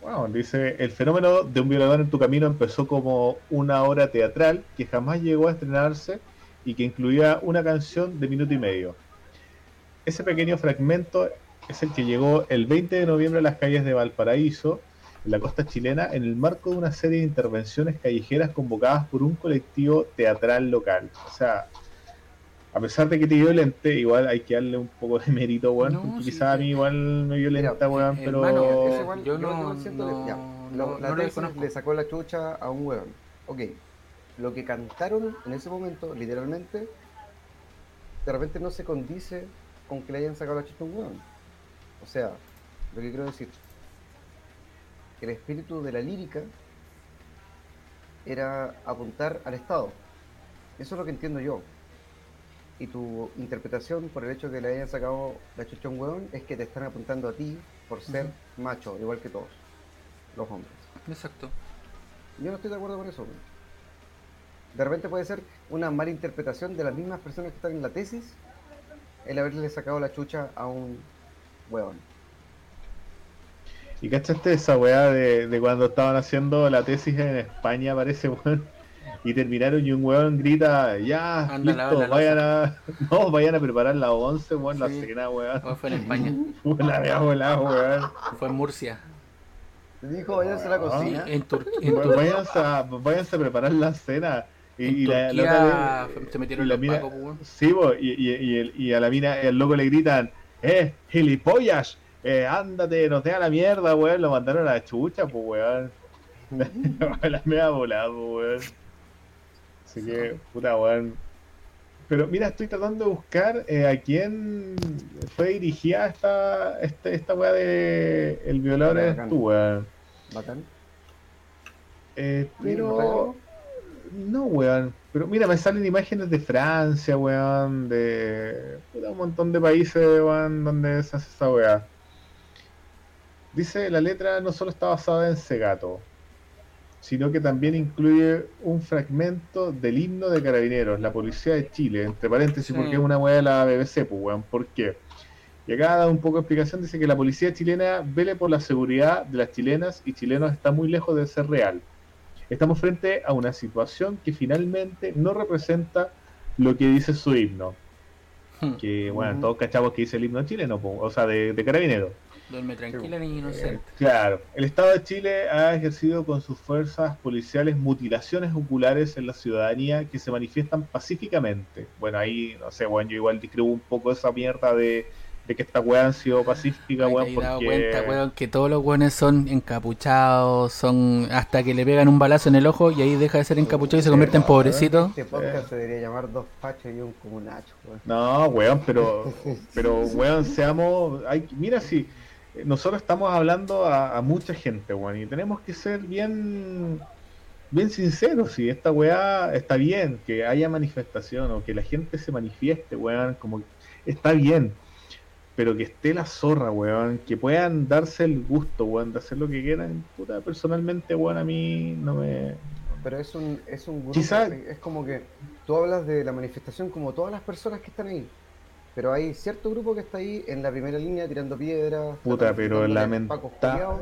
bueno, dice, el fenómeno de un violador en tu camino empezó como una obra teatral que jamás llegó a estrenarse y que incluía una canción de minuto y medio. Ese pequeño fragmento es el que llegó el 20 de noviembre a las calles de Valparaíso, en la costa chilena, en el marco de una serie de intervenciones callejeras convocadas por un colectivo teatral local. O sea, a pesar de que te violente, igual hay que darle un poco de mérito, weón, No, porque sí, quizás a mí igual me violenta, Mira, weón, eh, pero... hermano, Ese igual- yo yo no- igual siento que- no- ya, no- lo- la tesis desconozco. le sacó la chucha a un weón. Ok, lo que cantaron en ese momento, literalmente, de repente no se condice con que le hayan sacado la chucha a un weón. O sea, lo que quiero decir, el espíritu de la lírica era apuntar al Estado. Eso es lo que entiendo yo. Y tu interpretación por el hecho de que le hayan sacado la chucha a un weón es que te están apuntando a ti por ser macho, igual que todos los hombres. Exacto. Yo no estoy de acuerdo con eso. weón. De repente puede ser una mala interpretación de las mismas personas que están en la tesis el haberle sacado la chucha a un weón. ¿Y cachaste esa weá de, de cuando estaban haciendo la tesis en España, parece, weón? Y terminaron y un weón grita, ya, Anda listo, la vayan a, *laughs* no, vayan a preparar la once, weón, la cena, weón. ¿Cómo fue en España? *laughs* Fue la wea volada, weón. Fue en Murcia. Dijo, váyanse a la cocina. En, Tur- *laughs* en Weón, Tur- váyanse, a, váyanse a preparar la cena. Y, en y la, la otra vez- se metieron y la los mina- pacos. Sí, bo, y, y, y, el- y a la mina, al loco le gritan, ¡eh, gilipollas! Eh, ándate, no te la mierda, weón. Lo mandaron a la chucha, pues, weón. la mea volado, weón. Así que, puta, weón. Pero mira, estoy tratando de buscar eh, a quién fue dirigida esta, este, esta weá de El violador eres Bacán. tú, weón. Bacán. Eh, pero. No, weón. Pero mira, me salen imágenes de Francia, weón. De. puta, un montón de países, weón, donde se hace esa weá. Dice la letra no solo está basada en Segato, sino que también incluye un fragmento del himno de Carabineros, la Policía de Chile, entre paréntesis, Sí. porque es una weá de la BBC, pues, weón. ¿Por qué? Y acá da un poco de explicación, dice que la policía chilena vele por la seguridad de las chilenas y chilenos está muy lejos de ser real. Estamos frente a una situación que finalmente no representa lo que dice su himno. Hmm. Que, bueno, Ujú. todos cachamos que dice el himno chileno, o sea, de, de Carabineros. Duerme tranquila, Eh, inocente. claro, el Estado de Chile ha ejercido con sus fuerzas policiales mutilaciones oculares en la ciudadanía que se manifiestan pacíficamente. Bueno, ahí, no sé, bueno, yo igual discrepo un poco esa mierda de, de que esta weá han sido pacífica, Ay, weón, has dado porque... cuenta, weón, que todos los weones son encapuchados, son hasta que le pegan un balazo en el ojo y ahí deja de ser encapuchado y se convierte en pobrecito. Este podcast se debería llamar Dos Pachos y un Comunacho, weón. No, weón, pero, *laughs* pero weón, seamos. Hay, mira, si eh, nosotros estamos hablando a, a mucha gente, weón, y tenemos que ser bien, bien sinceros. Si esta weá está bien, que haya manifestación o que la gente se manifieste, weón, como está bien, pero que esté la zorra, weón, que puedan darse el gusto, weón, de hacer lo que quieran. Puta, personalmente, weón, a mí no me. Pero es un, es un grupo, Quizá- es como que tú hablas de la manifestación como todas las personas que están ahí. Pero hay cierto grupo que está ahí en la primera línea tirando piedras. Puta, pero lamenta-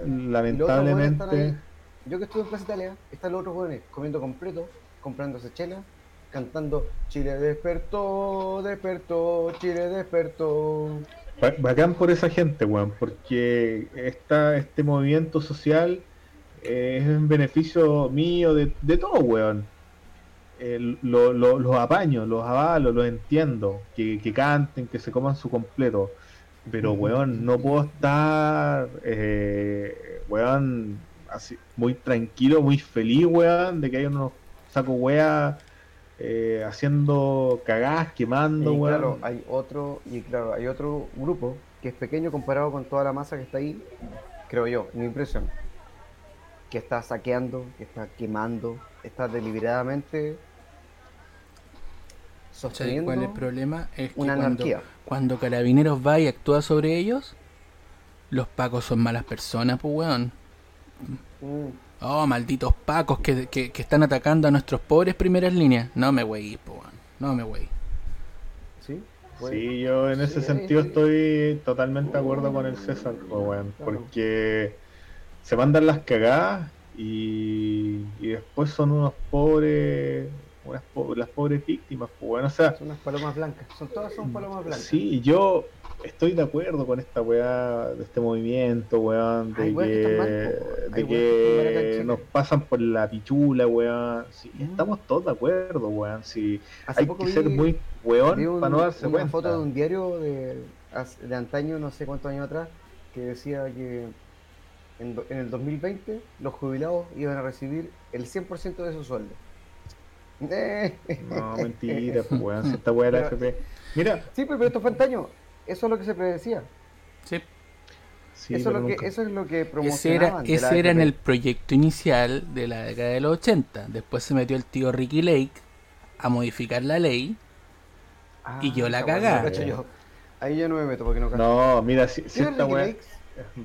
lamentablemente. Yo que estuve en Plaza Italia, están los otros jóvenes comiendo completo, comprándose chela, cantando Chile despertó, despertó, Chile despertó. Ba- Bacán por esa gente, weón, porque esta, este movimiento social eh, es en beneficio mío de, de todo, weón. Eh, lo- lo- los apaño, los avalo, los entiendo, que, que canten, que se coman su completo. Pero, weón, no puedo estar, eh, weón, así, muy tranquilo, muy feliz, weón, de que hay unos sacos weas eh, haciendo cagadas, quemando, Y weón. claro, hay otro, y claro, hay otro grupo que es pequeño comparado con toda la masa que está ahí, creo yo, mi impresión. Que está saqueando, que está quemando, está deliberadamente ¿Sabes sosteniendo cuál es el problema? Es que una cuando, anarquía. cuando Carabineros va y actúa sobre ellos, los pacos son malas personas, pues weón. Mm, Oh, malditos pacos que, que, que están atacando a nuestros pobres primeras líneas. No me wey, pues weón. No me wey. ¿Sí? Bueno, Sí, yo en ese sí, sentido sí. estoy totalmente de acuerdo con el César, po, weón, Claro. porque se mandan las cagadas y, y después son unos pobres, unas po- las pobres víctimas, pues bueno, o sea, Son unas palomas blancas, son todas son palomas blancas. sí, yo estoy de acuerdo con esta weá, de este movimiento, weón, de weas que mal, de que nos pasan por la pichula, weón, sí, Mm. estamos todos de acuerdo, weón, sí, Hace hay poco que vi- ser muy weón un- para no darse una cuenta. foto de un diario de, de antaño, no sé cuántos años atrás, que decía que en, en el 2020 los jubilados iban a recibir el 100% de su sueldo. No, *laughs* mentira, pues weón, si esta weá de la Pero- FP. Mira, Sí, pero esto fue antaño. Eso es lo que se predecía. Sí. sí, eso, lo que, eso es lo que Ese era, promocionaban. de la ese era en el proyecto inicial de la década de los 80. Después se metió el tío Ricky Lake a modificar la ley. Ah, y yo la esa weá no cagá. cacho yo. Ahí yo no me meto porque no cacho. No, mira, si, si ¿Quién es esta weá.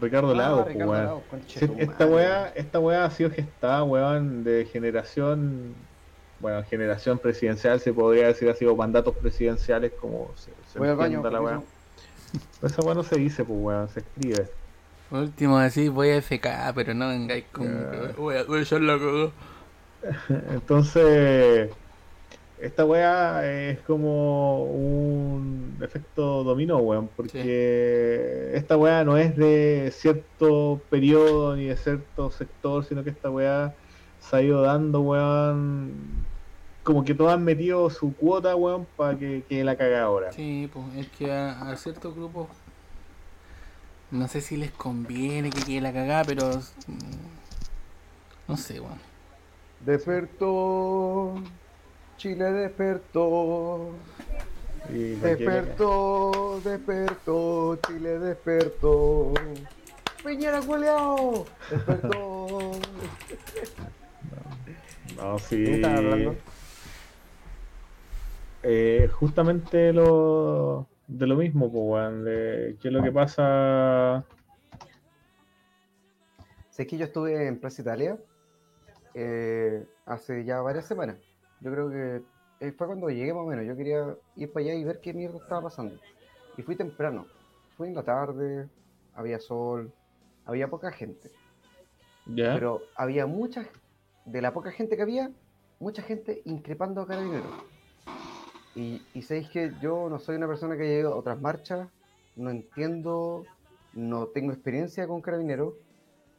Ricardo Ah, Lago, Ricardo weón. Lago, conche Si tu esta weá, esta weá ha sido gestada, weón, de generación. Bueno, generación presidencial se podría decir así, o mandatos presidenciales, como se, se Voy al baño. entienda la weá. esa weá no se dice, pues weón, se escribe. Último, decir voy a FK, pero no vengáis con. Voy a, voy a cagada. Entonces, esta weá es como un efecto dominó, weón, porque esta weá no es de cierto periodo ni de cierto sector, sino que esta weá se ha ido dando, weón, como que todos han metido su cuota, weón, para que, que la caga ahora. Sí, pues es que a, a ciertos grupos. No sé si les conviene que quede la cagada, pero. mm, No sé, weón. Despertó. Chile despertó. Despertó, despertó, Chile despertó. Piñera culeado. Despertó. *laughs* No, ¿Qué sí. estás hablando? Eh, justamente lo de lo mismo, pues, de qué es lo que pasa. Sé que yo estuve en Plaza Italia eh, hace ya varias semanas. Yo creo que eh, fue cuando llegué más o menos. Yo quería ir para allá y ver qué mierda estaba pasando. Y fui temprano. Fui en la tarde, había sol, había poca gente. ¿Ya? Pero había mucha, de la poca gente que había, mucha gente increpando a carabineros. Y, y sabéis que yo no soy una persona que haya ido a otras marchas, no entiendo, no tengo experiencia con carabineros,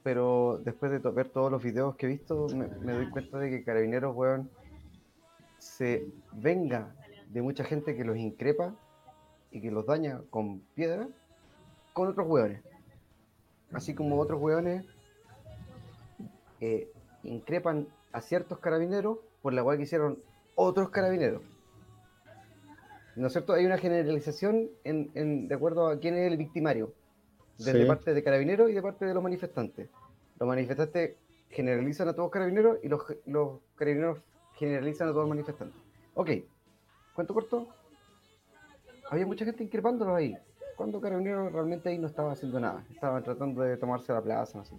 pero después de ver todos los videos que he visto, me, me doy cuenta de que carabineros, weón, se venga de mucha gente que los increpa y que los daña con piedra con otros hueones. Así como otros hueones eh, increpan a ciertos carabineros por la cual que hicieron otros carabineros. ¿No es cierto? Hay una generalización en, en- de acuerdo a quién es el victimario, desde Sí. parte de carabineros y de parte de los manifestantes. Los manifestantes generalizan a todos carabineros y los, los carabineros generalizan a todos los manifestantes. Ok, cuento corto. Había mucha gente increpándolos ahí. Cuando carabineros realmente ahí no estaba haciendo nada. Estaban tratando de tomarse la plaza, no sé.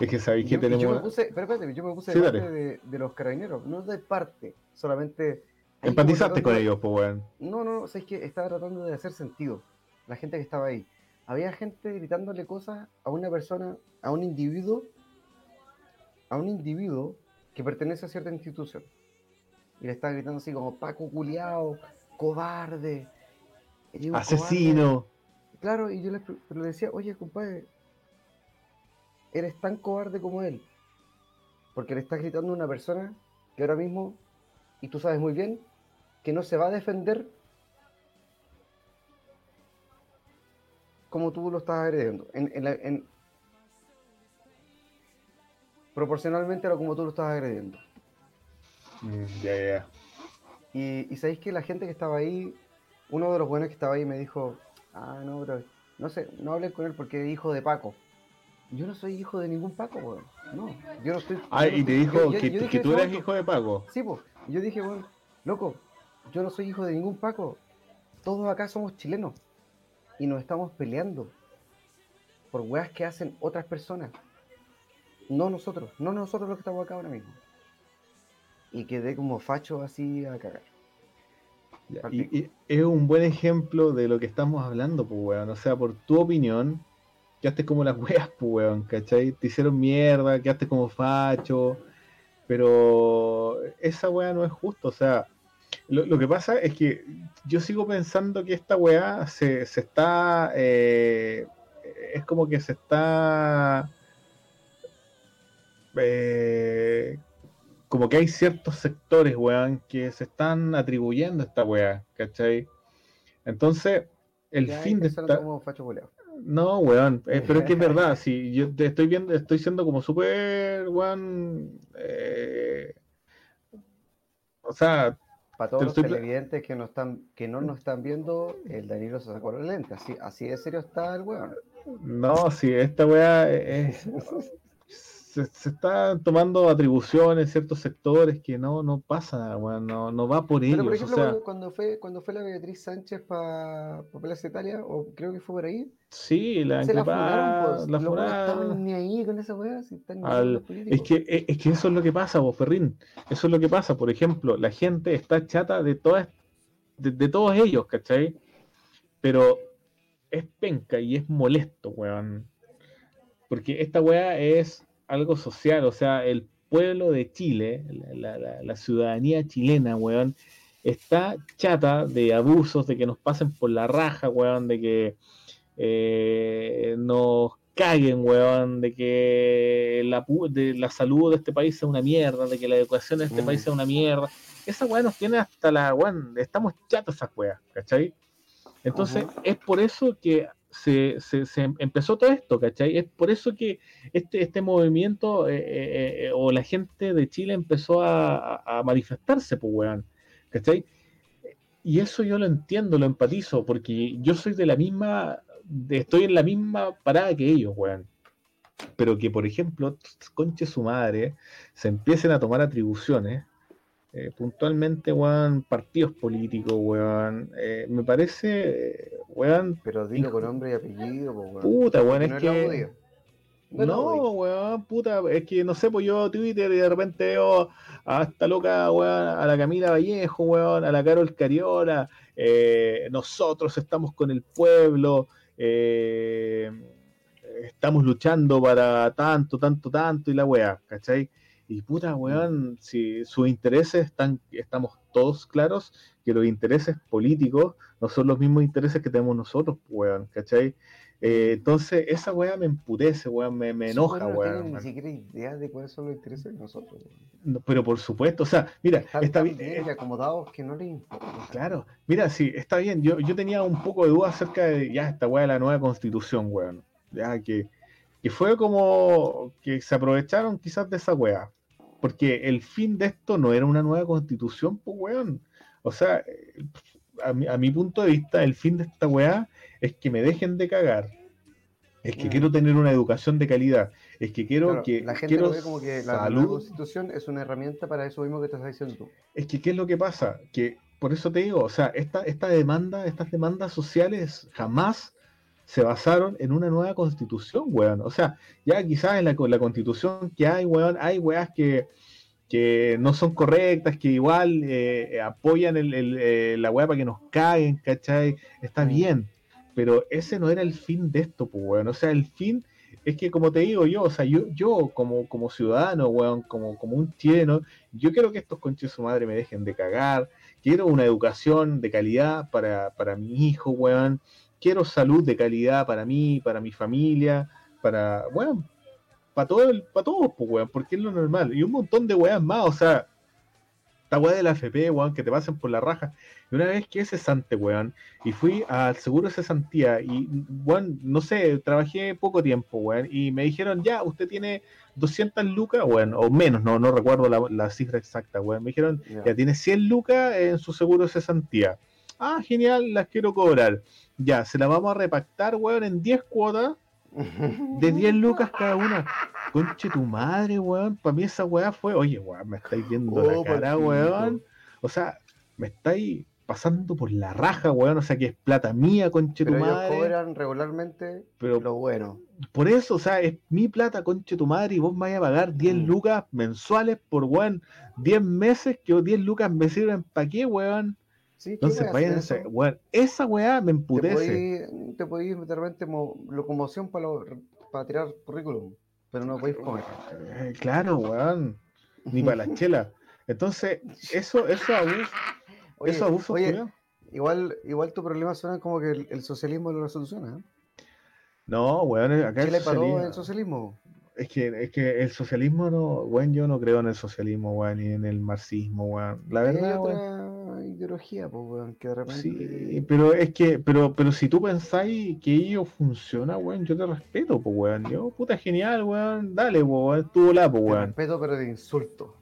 Es que sabéis que yo, y yo tenemos. me puse, pero espérate, yo me puse Sí, de parte de, de los carabineros, no de parte, solamente Empatizaste con ellos, pues, weón. No, no, no, es que estaba tratando de hacer sentido. La gente que estaba ahí. Había gente gritándole cosas a una persona, a un individuo, a un individuo que pertenece a cierta institución. Y le estaba gritando así como Paco culiao, cobarde, eres un cobarde". Asesino. Claro, y yo le, le decía, oye, compadre, eres tan cobarde como él. Porque le estás gritando a una persona que ahora mismo, y tú sabes muy bien, que no se va a defender como tú lo estás agrediendo. En, en la- en- proporcionalmente a lo como tú lo estás agrediendo. Mm, ya, ya. Y, y sabéis que la gente que estaba ahí, uno de los buenos que estaba ahí me dijo, ah, no, pero no sé, no hablen con él porque es hijo de Paco. Yo no soy hijo de ningún Paco, weón. No, yo no estoy. Ah, yo no y te dijo yo- yo- que, yo dije que tú eres hijo de Paco. Sí, pues. Yo dije, weón, loco, yo no soy hijo de ningún Paco. Todos acá somos chilenos. Y nos estamos peleando por weas que hacen otras personas. No nosotros, no nosotros los que estamos acá ahora mismo. Y quedé como facho así a cagar. Ya, Partí. Y, y es un buen ejemplo de lo que estamos hablando, pues, weón. O sea, por tu opinión, quedaste como las weas, pues, weón, ¿cachai? Te hicieron mierda, quedaste como facho. Pero esa wea no es justo, o sea, lo, lo que pasa es que yo sigo pensando que esta weá se, se está. eh, es como que se está. eh, como que hay ciertos sectores, weón, que se están atribuyendo a esta weá, ¿cachai? Entonces, el Ya fin de esta. como. No, weón, eh, *laughs* pero es que es verdad, si yo te estoy viendo, estoy siendo como súper, weón, eh, o sea, Para todos los televidentes que no están, que no nos están viendo, el Danilo se sacó los lentes. Así, así de serio está el weón. no, si esta weá es, *laughs* se, se está tomando atribuciones en ciertos sectores que no, no pasa weón, no, no va por Pero ellos, por o ejemplo, sea, cuando, cuando fue, cuando fue la Beatriz Sánchez para pa Plaza Italia, o creo que fue por ahí, sí, la se la increpada, funaron, pues. la Los estaban ni ahí con esa weá, si están al- Es que, es, es que eso es lo que pasa, vos, Ferrín. Eso es lo que pasa. Por ejemplo, la gente está chata de todas, de, de todos ellos, ¿cachai? Pero es penca y es molesto, weón. Porque esta weá es algo social, o sea, el pueblo de Chile, la, la- la- la ciudadanía chilena, weón, está chata de abusos, de que nos pasen por la raja, weón, de que eh, nos caguen, weón, de que la, pu- de la salud de este país sea una mierda, de que la educación de este Mm. país sea una mierda. Esa weá nos tiene hasta la, weón, estamos chatos esas weas, ¿cachai? Entonces, es por eso que se, se- empezó todo esto, ¿cachai? Es por eso que este, este movimiento eh, eh, eh, o la gente de Chile empezó a, manifestarse, pues, weón, ¿cachai? Y eso yo lo entiendo, lo empatizo, porque yo soy de la misma, estoy en la misma parada que ellos, weón. Pero que, por ejemplo, conche su madre, se empiecen a tomar atribuciones, eh, puntualmente, weón, partidos políticos, weón, eh, me parece, weón, Pero dilo con nombre y apellido, weón. puta, weón, es no que... No, No, weón, puta, es que no sé, pues yo Twitter y de repente veo a esta loca, weón, a la Camila Vallejo, weón, a la Carol Cariola, eh, nosotros estamos con el pueblo, eh, estamos luchando para tanto, tanto, tanto y la weá, ¿cachai? Y puta, weón, si sus intereses están, estamos todos claros que los intereses políticos no son los mismos intereses que tenemos nosotros, weón, ¿cachai? Eh, entonces, esa weá me emputece, weón, me, me enoja, weones no weón. tienen ni siquiera idea de cuáles son los intereses de nosotros. weón. No, pero por supuesto, o sea, mira, Están está bien, y acomodados que no les importa. Claro, mira, sí, está bien. Yo, yo tenía un poco de duda acerca de ya esta weá de la nueva constitución, weón. Ya que, que fue como que se aprovecharon quizás de esa weá. Porque el fin de esto no era una nueva constitución, pues weón. O sea, a mi, a mi punto de vista, el fin de esta weá es que me dejen de cagar. Es que Mm. quiero tener una educación de calidad. Es que quiero Claro, que la gente quiero lo ve como que la nueva salud. constitución es una herramienta para eso mismo que estás diciendo tú. Es que, ¿qué es lo que pasa? Que, por eso te digo, o sea, esta, esta demanda, estas demandas sociales jamás se basaron en una nueva constitución, weón. O sea, ya quizás en la, con la constitución que hay, weón, hay weas que, que no son correctas, que igual eh, apoyan el, el, eh, la weá para que nos caguen, ¿cachai? Está Mm. bien, pero ese no era el fin de esto, pues, weón. O sea, el fin es que, como te digo yo, o sea, yo, yo como, como ciudadano, weón, como, como un chileno, yo quiero que estos conches de su madre me dejen de cagar, quiero una educación de calidad para, para mi hijo, weón, quiero salud de calidad para mí, para mi familia, para, weón, para todo el, para todos, pues, weón, porque es lo normal. Y un montón de weas más, o sea, esta weá de la FP, weón, que te pasen por la raja. Y una vez que es cesante, weón, y fui al seguro de cesantía, y, weón, no sé, trabajé poco tiempo, weón, y me dijeron, ya, usted tiene 200 lucas, weón, o menos, no, no recuerdo la, la cifra exacta, weón. Me dijeron, Ya. ya tiene 100 lucas en su seguro de cesantía. Ah, genial, las quiero cobrar. Ya, se las vamos a repactar, weón, en 10 cuotas de 10 lucas cada una. Conche tu madre, weón. Para mí esa weá fue, oye, weón, me estáis viendo Oh, la cara, weón. O sea, me estáis pasando por la raja, weón. O sea, que es plata mía, conche tu Pero ellos madre. cobran regularmente Pero lo bueno. por eso, o sea, es mi plata, conche tu madre, y vos me vais a pagar 10 Mm. lucas mensuales por, weón, 10 meses, que 10 lucas me sirven para qué, weón. Sí, ¿qué Entonces, eso? weón, esa weá me Te emputece. te podéis de repente mo- locomoción para, tirar currículum, pero no podéis comer. Eh, claro, weón, ni para la *laughs* chela. Entonces, eso, eso abuso, Oye, eso abuso, oye, igual, igual tu problema suena como que el, el socialismo lo soluciona. ¿eh? No, weón, acá el Chile paró socialismo, el socialismo. es que, es que el socialismo no, weón, yo no creo en el socialismo, weón, ni en el marxismo, weón. La verdad, weón. Ideología, pues, weón, que de repente. Sí, pero es que, pero, pero si tú pensáis que ello funciona, weón, yo te respeto, pues, weón. Yo, puta, genial, weón. Dale, weón, estuvo la, pues, weón. respeto, pero de insulto.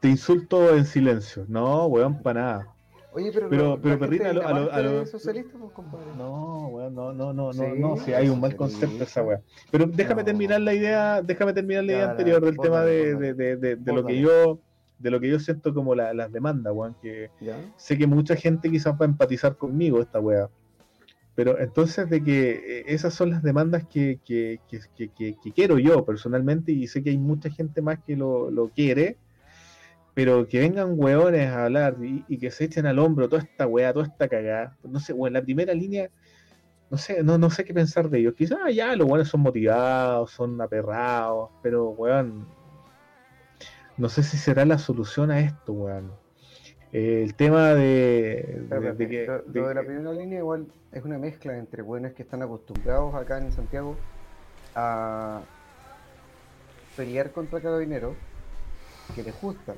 Te insulto en silencio. No, weón, para nada. Oye, pero, Pero- la pero, perrita, a lo- a lo- lo- es socialista, pues, compadre. No, weón, no, no, no, no, Sí, no, si hay un mal concepto esa weón. Pero déjame No. terminar la idea, déjame terminar la idea Ya, anterior del vos tema de, de, de, de, de lo que yo, de lo que yo siento como la- las demandas, weón, que ¿Ya? sé que mucha gente quizás va a empatizar conmigo esta weá. Pero entonces de que eh, esas son las demandas que, que, que, que- quiero yo personalmente y sé que hay mucha gente más que lo, lo quiere, pero que vengan weones a hablar y, y que se echen al hombro toda esta weá, toda esta cagada. No sé, weón, la primera línea, no sé, no, no sé qué pensar de ellos. Quizás ya los weones son motivados, son aperrados, pero weón, no sé si será la solución a esto, weón. Eh, el tema de, de- Espera, de espera, que- lo, de lo de la primera línea igual es una mezcla entre buenos que están acostumbrados acá en Santiago a pelear contra carabineros, que les gustan,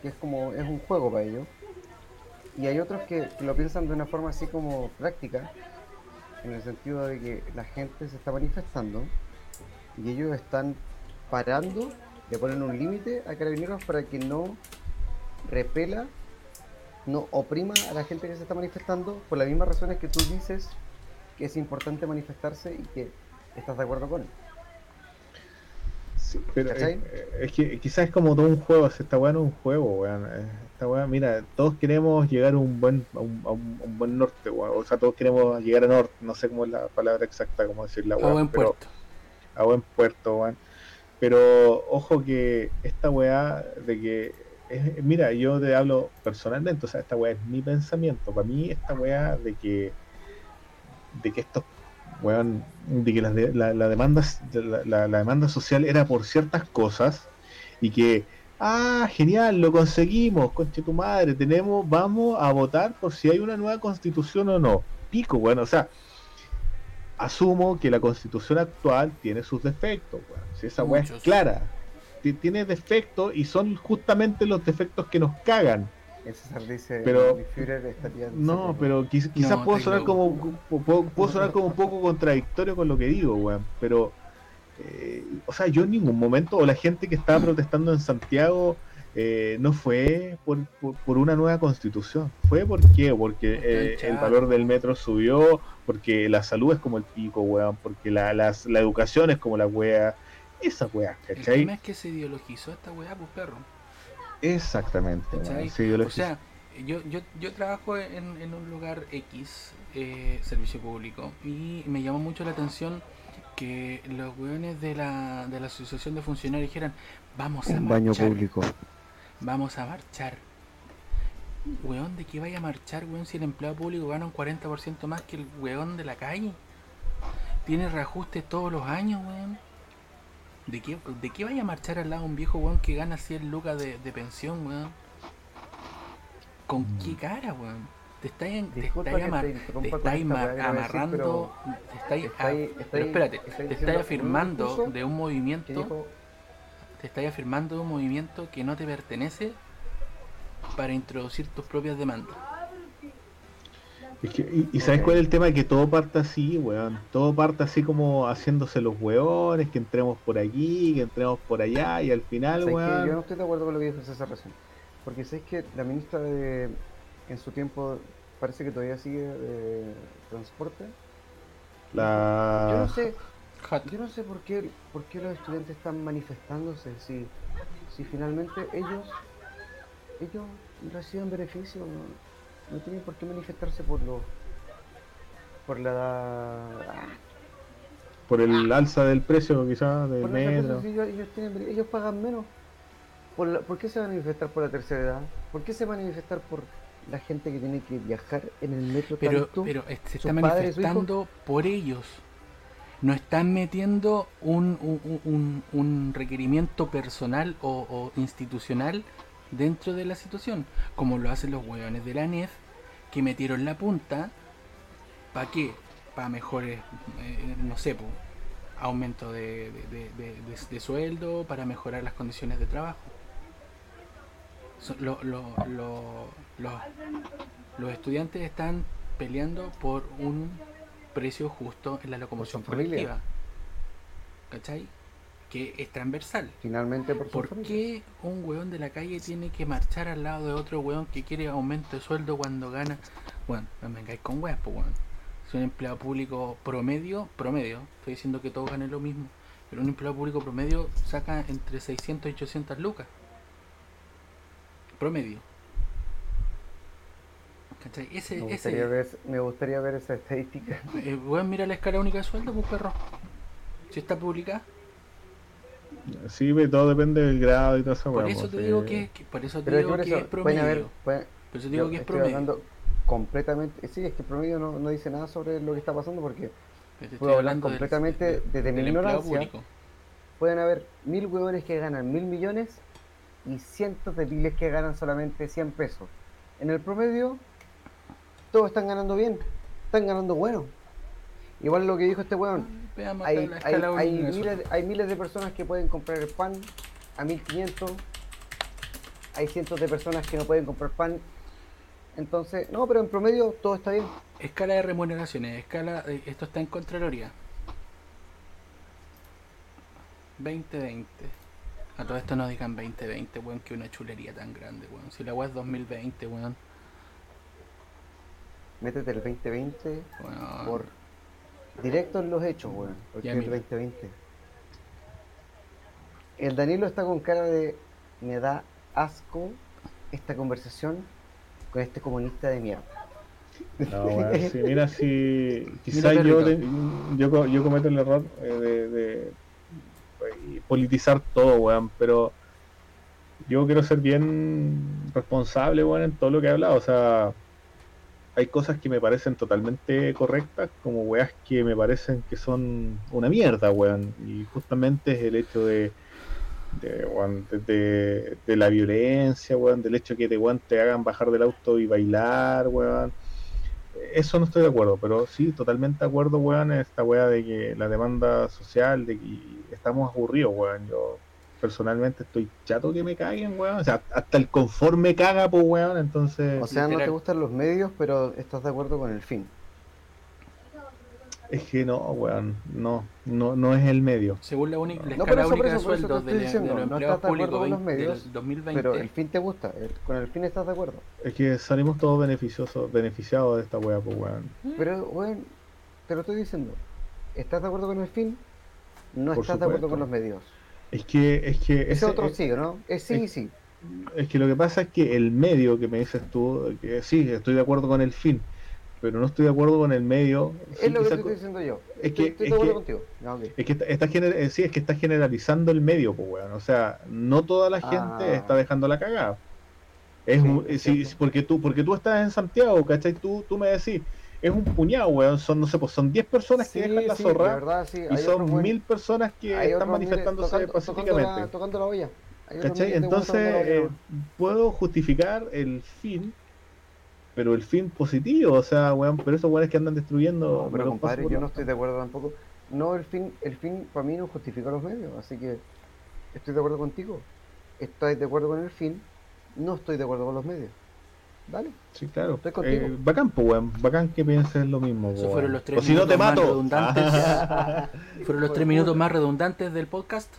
que es como es un juego para ellos, y hay otros que, que lo piensan de una forma así como práctica, en el sentido de que la gente se está manifestando y ellos están parando, le ponen un límite a carabineros para que no repela no oprima a la gente que se está manifestando por las mismas razones que tú dices que es importante manifestarse y que estás de acuerdo con él. Sí, pero es, que quizás es como todo un juego, esta weá no es un juego, weón. eh, Esta weá, mira, todos queremos llegar a un buen, a un, a un- a un buen norte, weón. O sea, todos queremos llegar a norte, no sé cómo es la palabra exacta, cómo decirla, A weón. buen pero- puerto. a buen puerto, weón. Pero ojo que esta weá de que es- mira, yo te hablo personalmente, o sea, esta weá es mi pensamiento. Para mí, esta weá de que de que estos weón, de que de- la, la demanda la, la- la demanda social era por ciertas cosas y que ah, genial, lo conseguimos, conche tu madre, tenemos, vamos a votar por si hay una nueva constitución o no. Pico, bueno, o sea, asumo que la constitución actual tiene sus defectos, weón. Si esa weá es clara, ti- tiene defectos y son justamente los defectos que nos cagan. El César dice Pero- "Mi Führer estaría en No, desacuerdo". pero quiz- quizás No, puedo sonar como puedo, puedo sonar como un poco contradictorio con lo que digo, weón. Pero, eh, o sea, yo en ningún momento, o la gente que estaba protestando en Santiago, eh, no fue por, por, por una nueva constitución. Fue por qué? Porque eh, el valor del metro subió, porque la salud es como el pico, weón, porque la, las- la educación es como la wea. Esa wea, El ¿cachai? tema es que se ideologizó esta weá, pues perro. Exactamente. O sea, yo, yo, yo trabajo en, en un lugar X, eh, servicio público, y me llamó mucho la atención que los weones de la, de la Asociación de Funcionarios dijeran, vamos a Un baño marchar, público. Vamos a marchar. Weón, ¿de qué vaya a marchar, weón, si el empleado público gana un 40% más que el weón de la calle? Tiene reajustes todos los años, weón. ¿De qué, ¿De qué vaya a marchar al lado un viejo weón que gana 100 lucas de, de pensión, weón? ¿Con qué cara, weón? Te estáis, amarrando, te estáis, espérate, te estáis afirmando de un movimiento, te estáis afirmando un movimiento que no te pertenece para introducir tus propias demandas. Es que, y, y ¿sabes cuál es el tema? Que todo parte así, weón. Todo parte así como haciéndose los weones, que entremos por aquí, que entremos por allá, y al final, weón. Yo no estoy de acuerdo con lo que dijo César recién. Porque sabes que la ministra de, en su tiempo, parece que todavía sigue de transporte. Yo La... no sé, Yo no sé por qué, por qué los estudiantes están manifestándose si, si finalmente ellos, ellos reciben beneficio, no, no tienen por qué manifestarse por lo, por la, Por el alza del precio, quizás, otra metro. cosa, si ellos, ellos tienen- ellos pagan menos. Por, la- ¿Por qué se van a manifestar por la tercera edad? ¿Por qué se van a manifestar por la gente que tiene que viajar en el metro Pero, tanto? pero eh, se está padres, manifestando por ellos. No están metiendo un, un, requerimiento personal o, institucional dentro de la situación, como lo hacen los hueones de la NEF, que metieron la punta, ¿para qué? Para mejores, eh, no sé, aumento de, de- sueldo, para mejorar las condiciones de trabajo. Los estudiantes están peleando por un precio justo en la locomoción colectiva. ¿Cachai? Que es transversal. Finalmente por ¿Por qué un weón de la calle tiene que marchar al lado de otro weón que quiere aumento de sueldo cuando gana? Bueno, no me vengáis con weas, pues weón. Si un empleado público promedio, promedio, estoy diciendo que todos ganen lo mismo, pero un empleado público promedio saca entre 600 y 800 lucas. Promedio. ¿Cachai? Ese, Me ese, gustaría, ver, me gustaría ver esa estadística. *laughs* eh, weón, mira la escala única de sueldo, pues perro. Si está publicada. Sí, pero todo depende del grado y todo eso, Por eso te digo que, que- por eso te Pero es que digo por que eso es pueden promedio. haber. pueden- por eso te digo yo que es estoy promedio. hablando completamente. Sí, es que el promedio no, no dice nada sobre lo que está pasando porque puedo estoy hablar completamente del- desde mi del ignorancia. público. pueden haber mil huevones que ganan mil millones y cientos de miles que ganan solamente 100 pesos. En el promedio, todos están ganando bien, están ganando bueno. Igual lo que dijo este Veamos hay, hay, miles, hay miles de personas que pueden comprar el pan a 1500, hay cientos de personas que no pueden comprar pan. Entonces, no, pero en promedio todo está bien. Escala de remuneraciones, escala, esto está en Contraloría. 2020. A todo esto no digan 2020, weón, que una chulería tan grande, weón. Si la weá es 2020, weón. Métete el 2020 weón. por directo en los hechos, weón. Porque el mira. 2020. El Danilo está con cara de me da asco esta conversación con este comunista de mierda. No, *laughs* weón, sí, mira, si quizás yo, yo, co- yo cometo el error eh, de, de, politizar todo, weón, pero yo quiero ser bien responsable, weón, en todo lo que he hablado. O sea, hay cosas que me parecen totalmente correctas, como weas que me parecen que son una mierda, weón. Y justamente es el hecho de, de, de la violencia, weón, del hecho que te, weón, te hagan bajar del auto y bailar, weón. Eso no estoy de acuerdo, pero sí, totalmente de acuerdo, weón, en esta wea de que la demanda social, de que estamos aburridos, weón. Yo personalmente estoy chato que me caguen, weón. O sea, hasta el confort me caga, pues, weón. Entonces, O sea, no te gustan los medios, pero estás de acuerdo con el fin. es que no, weón. No, no, no es el medio. Según la, única la No, escala por eso, por única de sueldos de, de diciendo, los no empleados estás de acuerdo públicos con los 20 medios, del 2020, Pero el fin te gusta, el- con el fin estás de acuerdo. Es que salimos todos beneficiosos, beneficiados de esta wea, pues, weón. Pero, bueno, te lo estoy diciendo. ¿Estás de acuerdo con el fin? No Por estás de acuerdo con los medios. Es que, es que Ese ese- otro es- sí, ¿o ¿no? Es sí y sí. Es que lo que pasa es que el medio que me dices tú, que sí, estoy de acuerdo con el fin, pero no estoy de acuerdo con el medio. Es Sí, lo que estoy diciendo yo. es Estoy, que- estoy es de acuerdo que- contigo. Ok. Es que está, está gener- eh, sí, es que está generalizando el medio, pues, weón. O sea, no toda la gente Ah. está dejando la cagada. Es Sí, un- sí, porque tú porque tú estás en Santiago, ¿cachai? Tú, tú me decís, es un puñado, weón. Son, no sé, pues son 10 personas que Sí, dejan la sí, de zorra verdad, sí. y son mil personas que están manifestándose tocando- tocando pacíficamente. Entonces, eh, puedo justificar el fin, pero el fin positivo, o sea, weón, pero esos weones que andan destruyendo. No, pero compadre, yo no estoy de acuerdo tampoco. No, el fin, el fin para mí no justifica los medios, así que estoy de acuerdo contigo. Estás de acuerdo con el fin, no estoy de acuerdo con los medios. Dale. Sí, claro. Estoy contigo. Eh, bacán, pues, weón. Bacán que pienses lo mismo, weón. fueron los tres O si no te minutos más mato. redundantes. *laughs* *laughs* Fueron los tres minutos más redundantes del podcast.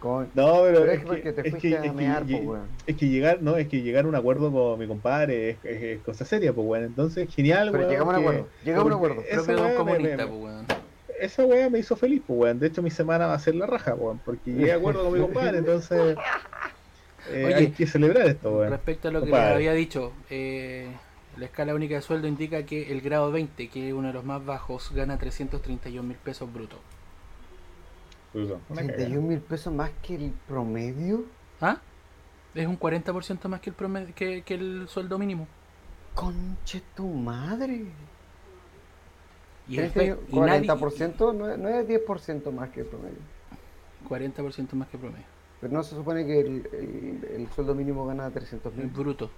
Con- No, pero, Pero es, es porque que, te es, fuiste que, a es, que, mear, po, lle- weón. es que llegar, no, es que llegar a un acuerdo con mi compadre es, es- es cosa seria, pues, weón. Entonces, genial, Pero weón. llegamos a un que- acuerdo, llegamos a un acuerdo. esa weá me- comunista, me- pues, weón. esa weá me hizo feliz, pues, weón. De hecho, mi semana va a ser la raja, weón. Porque llegué a acuerdo con mi *laughs* compadre, entonces. Eh, Oye, hay que celebrar esto, weón. Respecto a lo que les había dicho, eh, la escala única de sueldo indica que el grado 20, que es uno de los más bajos, gana 331 mil pesos brutos. Puto, una cagada. 31 mil pesos más que el promedio. ¿Ah? Es un 40% más que el, promedio, que, que el sueldo mínimo. Conche tu madre. Y, el Este fe- y nadie- 40% no, es- no es 10% más que el promedio. 40% más que promedio. Pero no se supone que el, el- el sueldo mínimo gana 300 mil. Bruto.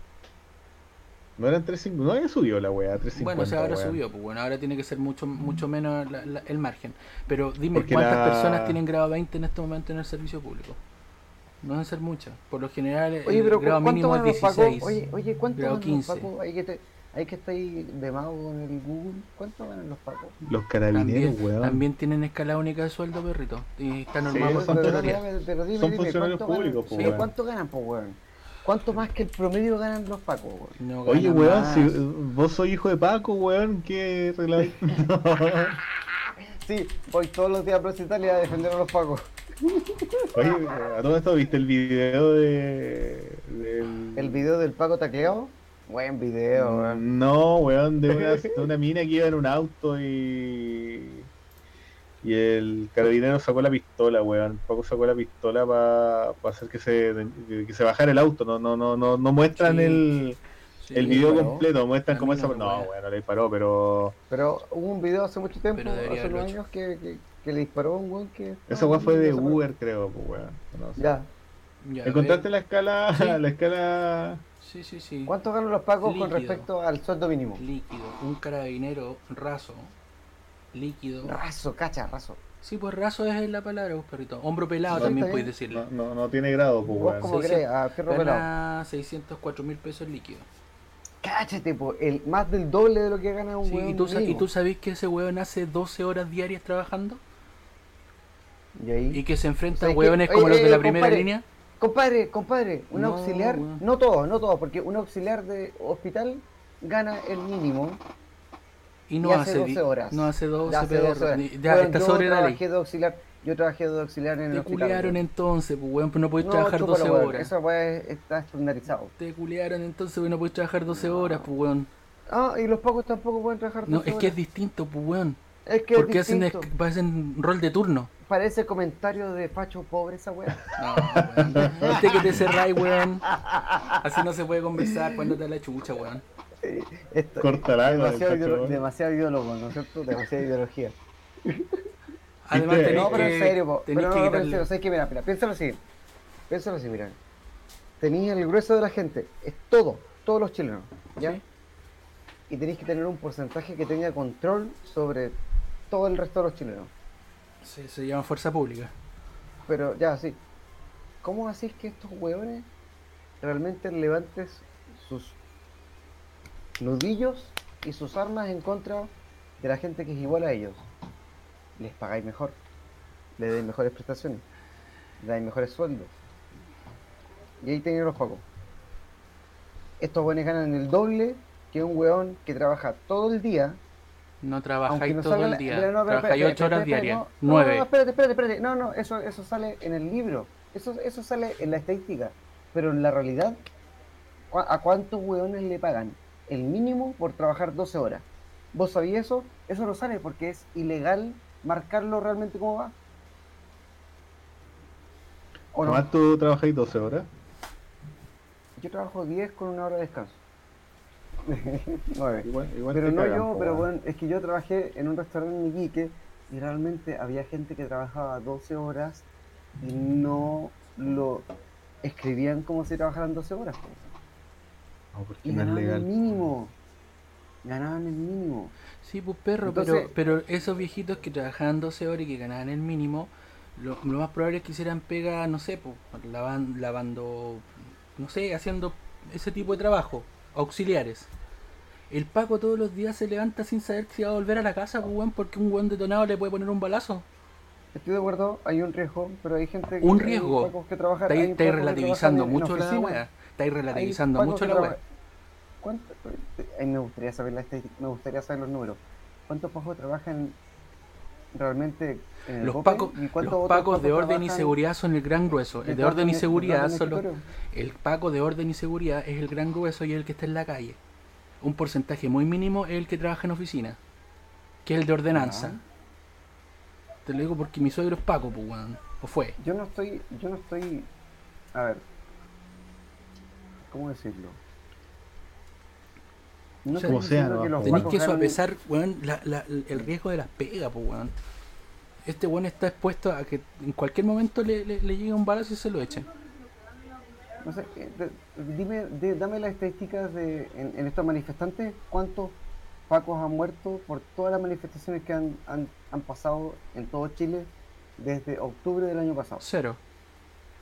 No eran 350, no había subido la weá, 350. Bueno, o sea, ahora weón. subió, pues bueno, ahora tiene que ser mucho mucho menos la- la- el margen. Pero dime, Porque ¿cuántas la- personas tienen grado 20 en este momento en el servicio público? No deben ser muchas. Por lo general, Oye, el pero grado ¿cuánto mínimo es ganan los pacos? 16. Oye, oye, ¿cuánto grado ganan los 15. pacos? Hay que, te, hay que estar ahí de mago con el Google. ¿Cuánto ganan los pacos? Los carabineros, También, weón. también tienen escala única de sueldo, perrito. Y están Sí, normados son con pero, dime, pero dime, Son dime, funcionarios ¿cuánto públicos, ganan? po, Sí, weón. ¿Cuánto ganan, po, weón? ¿Cuánto más que el promedio ganan los pacos, weón? No Oye, weón, más. si vos sois hijo de Paco, weón, ¿qué reglamento? *laughs* Sí, voy todos los días a Plaza Italia a defender a los pacos. Oye, a todo esto, ¿viste el video de. del- ¿El video del paco tacleado? Buen video, Mm. weón. No, weón, de una, de una mina que iba en un auto y. Y el carabinero sacó la pistola, weón. Paco sacó la pistola para hacer que se, que se bajara el auto. No, no, no, no, no muestran Sí, el, Sí, el video completo, muestran A cómo mí esa. no No, weón, no le disparó, pero. Pero hubo un video hace mucho tiempo, hace unos años, que, que, que le disparó a un weón que. Esa weón fue de no. Uber, creo, pues, weón. No. Ya. Ya, ¿Encontraste ver. la escala? Sí. La escala. Sí, sí, sí. ¿Cuánto ganan los pacos con Líquido. respecto al sueldo mínimo? Líquido. Un carabinero raso. Líquido. Raso, cacha, raso. Sí, pues raso es la palabra, pues, perrito. Hombro pelado también puedes decirle. No, no, no tiene grado, pues, ¿Vos cómo crees? A fierro pelado. Gana 604 mil pesos líquidos. Cáchate, po, el, más del doble de lo que gana un Sí, weón ¿y, tú, sa- ¿Y mínimo. tú sabés que ese weón hace 12 horas diarias trabajando? Y ahí... Y que se enfrenta a weones Oye, como los de eh, la primera compadre, línea. Compadre, compadre, un No, auxiliar, weón. no todos, no todos, porque un auxiliar de hospital gana el mínimo. Y no y hace, hace di- 12 horas. No hace 12, Ya hace perro. 12 horas. Ya Weón, está yo sobre la trabajé de auxiliar, yo trabajé de auxiliar en el Te hospital. culearon weón. entonces, pues weón, pues no podés No, trabajar chúpalo, 12 weón, horas. Esa weá es- está estandarizado. Te culearon entonces, pues no podés trabajar 12 horas, pues weón. Ah, y los pacos tampoco pueden trabajar 12 No, es que es distinto, pues weón. Es que es Porque hacen, es- hacen rol de turno. Parece comentario de facho pobre esa weá. No, weón. Viste que te cerráis, weón. Así no se puede conversar cuando te da la chucha, weón. Esto- Cortará, demasiado, facho. demasiado ideólogo, ¿no es cierto? Demasiada ideología. Además, tenés No, pero que, en serio, po. pero que no, no, pero en serio, ¿sabes qué? Mira, mira, piénsalo así. Piénsalo así, mira. Tenéis el grueso de la gente, es todo, todos los chilenos, ¿ya? Sí. Y tenéis que tener un porcentaje que tenga control sobre todo el resto de los chilenos. Se, se llama fuerza pública. Pero ya, sí. ¿Cómo hacéis que estos hueones realmente levantes sus nudillos y sus armas en contra de la gente que es igual a ellos? Les pagáis mejor, les dais mejores prestaciones, les dais mejores sueldos. Y ahí tenéis los pagos. Estos hueones ganan el doble que un hueón que trabaja todo el día No aunque trabajáis no todo salga el día. pero no, pero trabajáis 8 horas espérate, espérate, diarias. no, no, 9. No, no, espérate, espérate, espérate. No, no, eso, eso sale en el libro. Eso, eso sale en la estadística. Pero en la realidad, ¿cu- ¿a cuántos hueones le pagan el mínimo por trabajar 12 horas. ¿Vos sabías eso? Eso no sale porque es ilegal marcarlo realmente como va. ¿O no? tú trabajáis 12 horas? Yo trabajo 10 con una hora de descanso. *laughs* 9. pero no yo, pero bueno, es que yo trabajé en un restaurante en Iquique y realmente había gente que trabajaba 12 horas y no lo escribían como si trabajaran 12 horas. No, porque y no es legal. el mínimo. Ganaban el mínimo. Sí, pues perro, pero, pero esos viejitos que trabajaban 12 horas y que ganaban el mínimo, lo, más probable es que hicieran pega, no sé, pues, lavando, no sé, haciendo ese tipo de trabajo, auxiliares. El Paco todos los días se levanta sin saber si va a volver a la casa, pues, porque un buen detonado le puede poner un balazo. Estoy de acuerdo, hay un riesgo, pero hay gente que, un riesgo. que trabaja. Estáis relativizando mucho la weá. Estáis relativizando mucho la weá. me gustaría saber la me gustaría saber los números. ¿Cuántos pacos trabajan realmente en el los pacos, los pacos de orden y seguridad son el gran grueso. El de orden y seguridad son los, el paco de orden y seguridad es el gran grueso y el que está en la calle. Un porcentaje muy mínimo es el que trabaja en oficina, que es el de ordenanza. Te lo digo porque mi suegro es Paco, pues, O fue. Yo no estoy, yo no estoy, a ver, ¿cómo decirlo? No como sea, no, tenéis que sopesar, weón, el riesgo de las pegas, pues, weón. Este weón está expuesto a que en cualquier momento le, le, llegue un balazo y se lo echen. No sé, eh, dime, dame las estadísticas de, en, en estos manifestantes, ¿cuántos Pacos han muerto por todas las manifestaciones que han, han, pasado en todo Chile desde octubre del año pasado. Cero.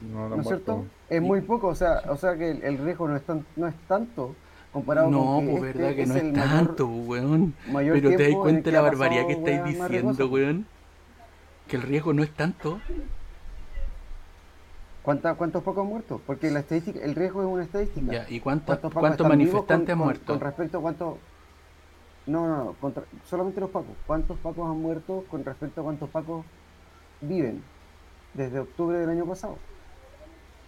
No, es cierto? Es muy poco, o sea, o sea que el, riesgo no es, tan, no es tanto comparado no, con. No, pues este verdad que no es, tanto, weón. Pero te das cuenta de la barbaridad que estáis diciendo, weón. Que el riesgo no es tanto. ¿Cuántos pocos han muerto? Porque la estadística, el riesgo es una estadística. Ya, ¿y cuántos, cuántos manifestantes han muerto? Con respecto a cuántos no, no, no solamente los pacos. ¿Cuántos pacos han muerto con respecto a cuántos pacos viven desde octubre del año pasado?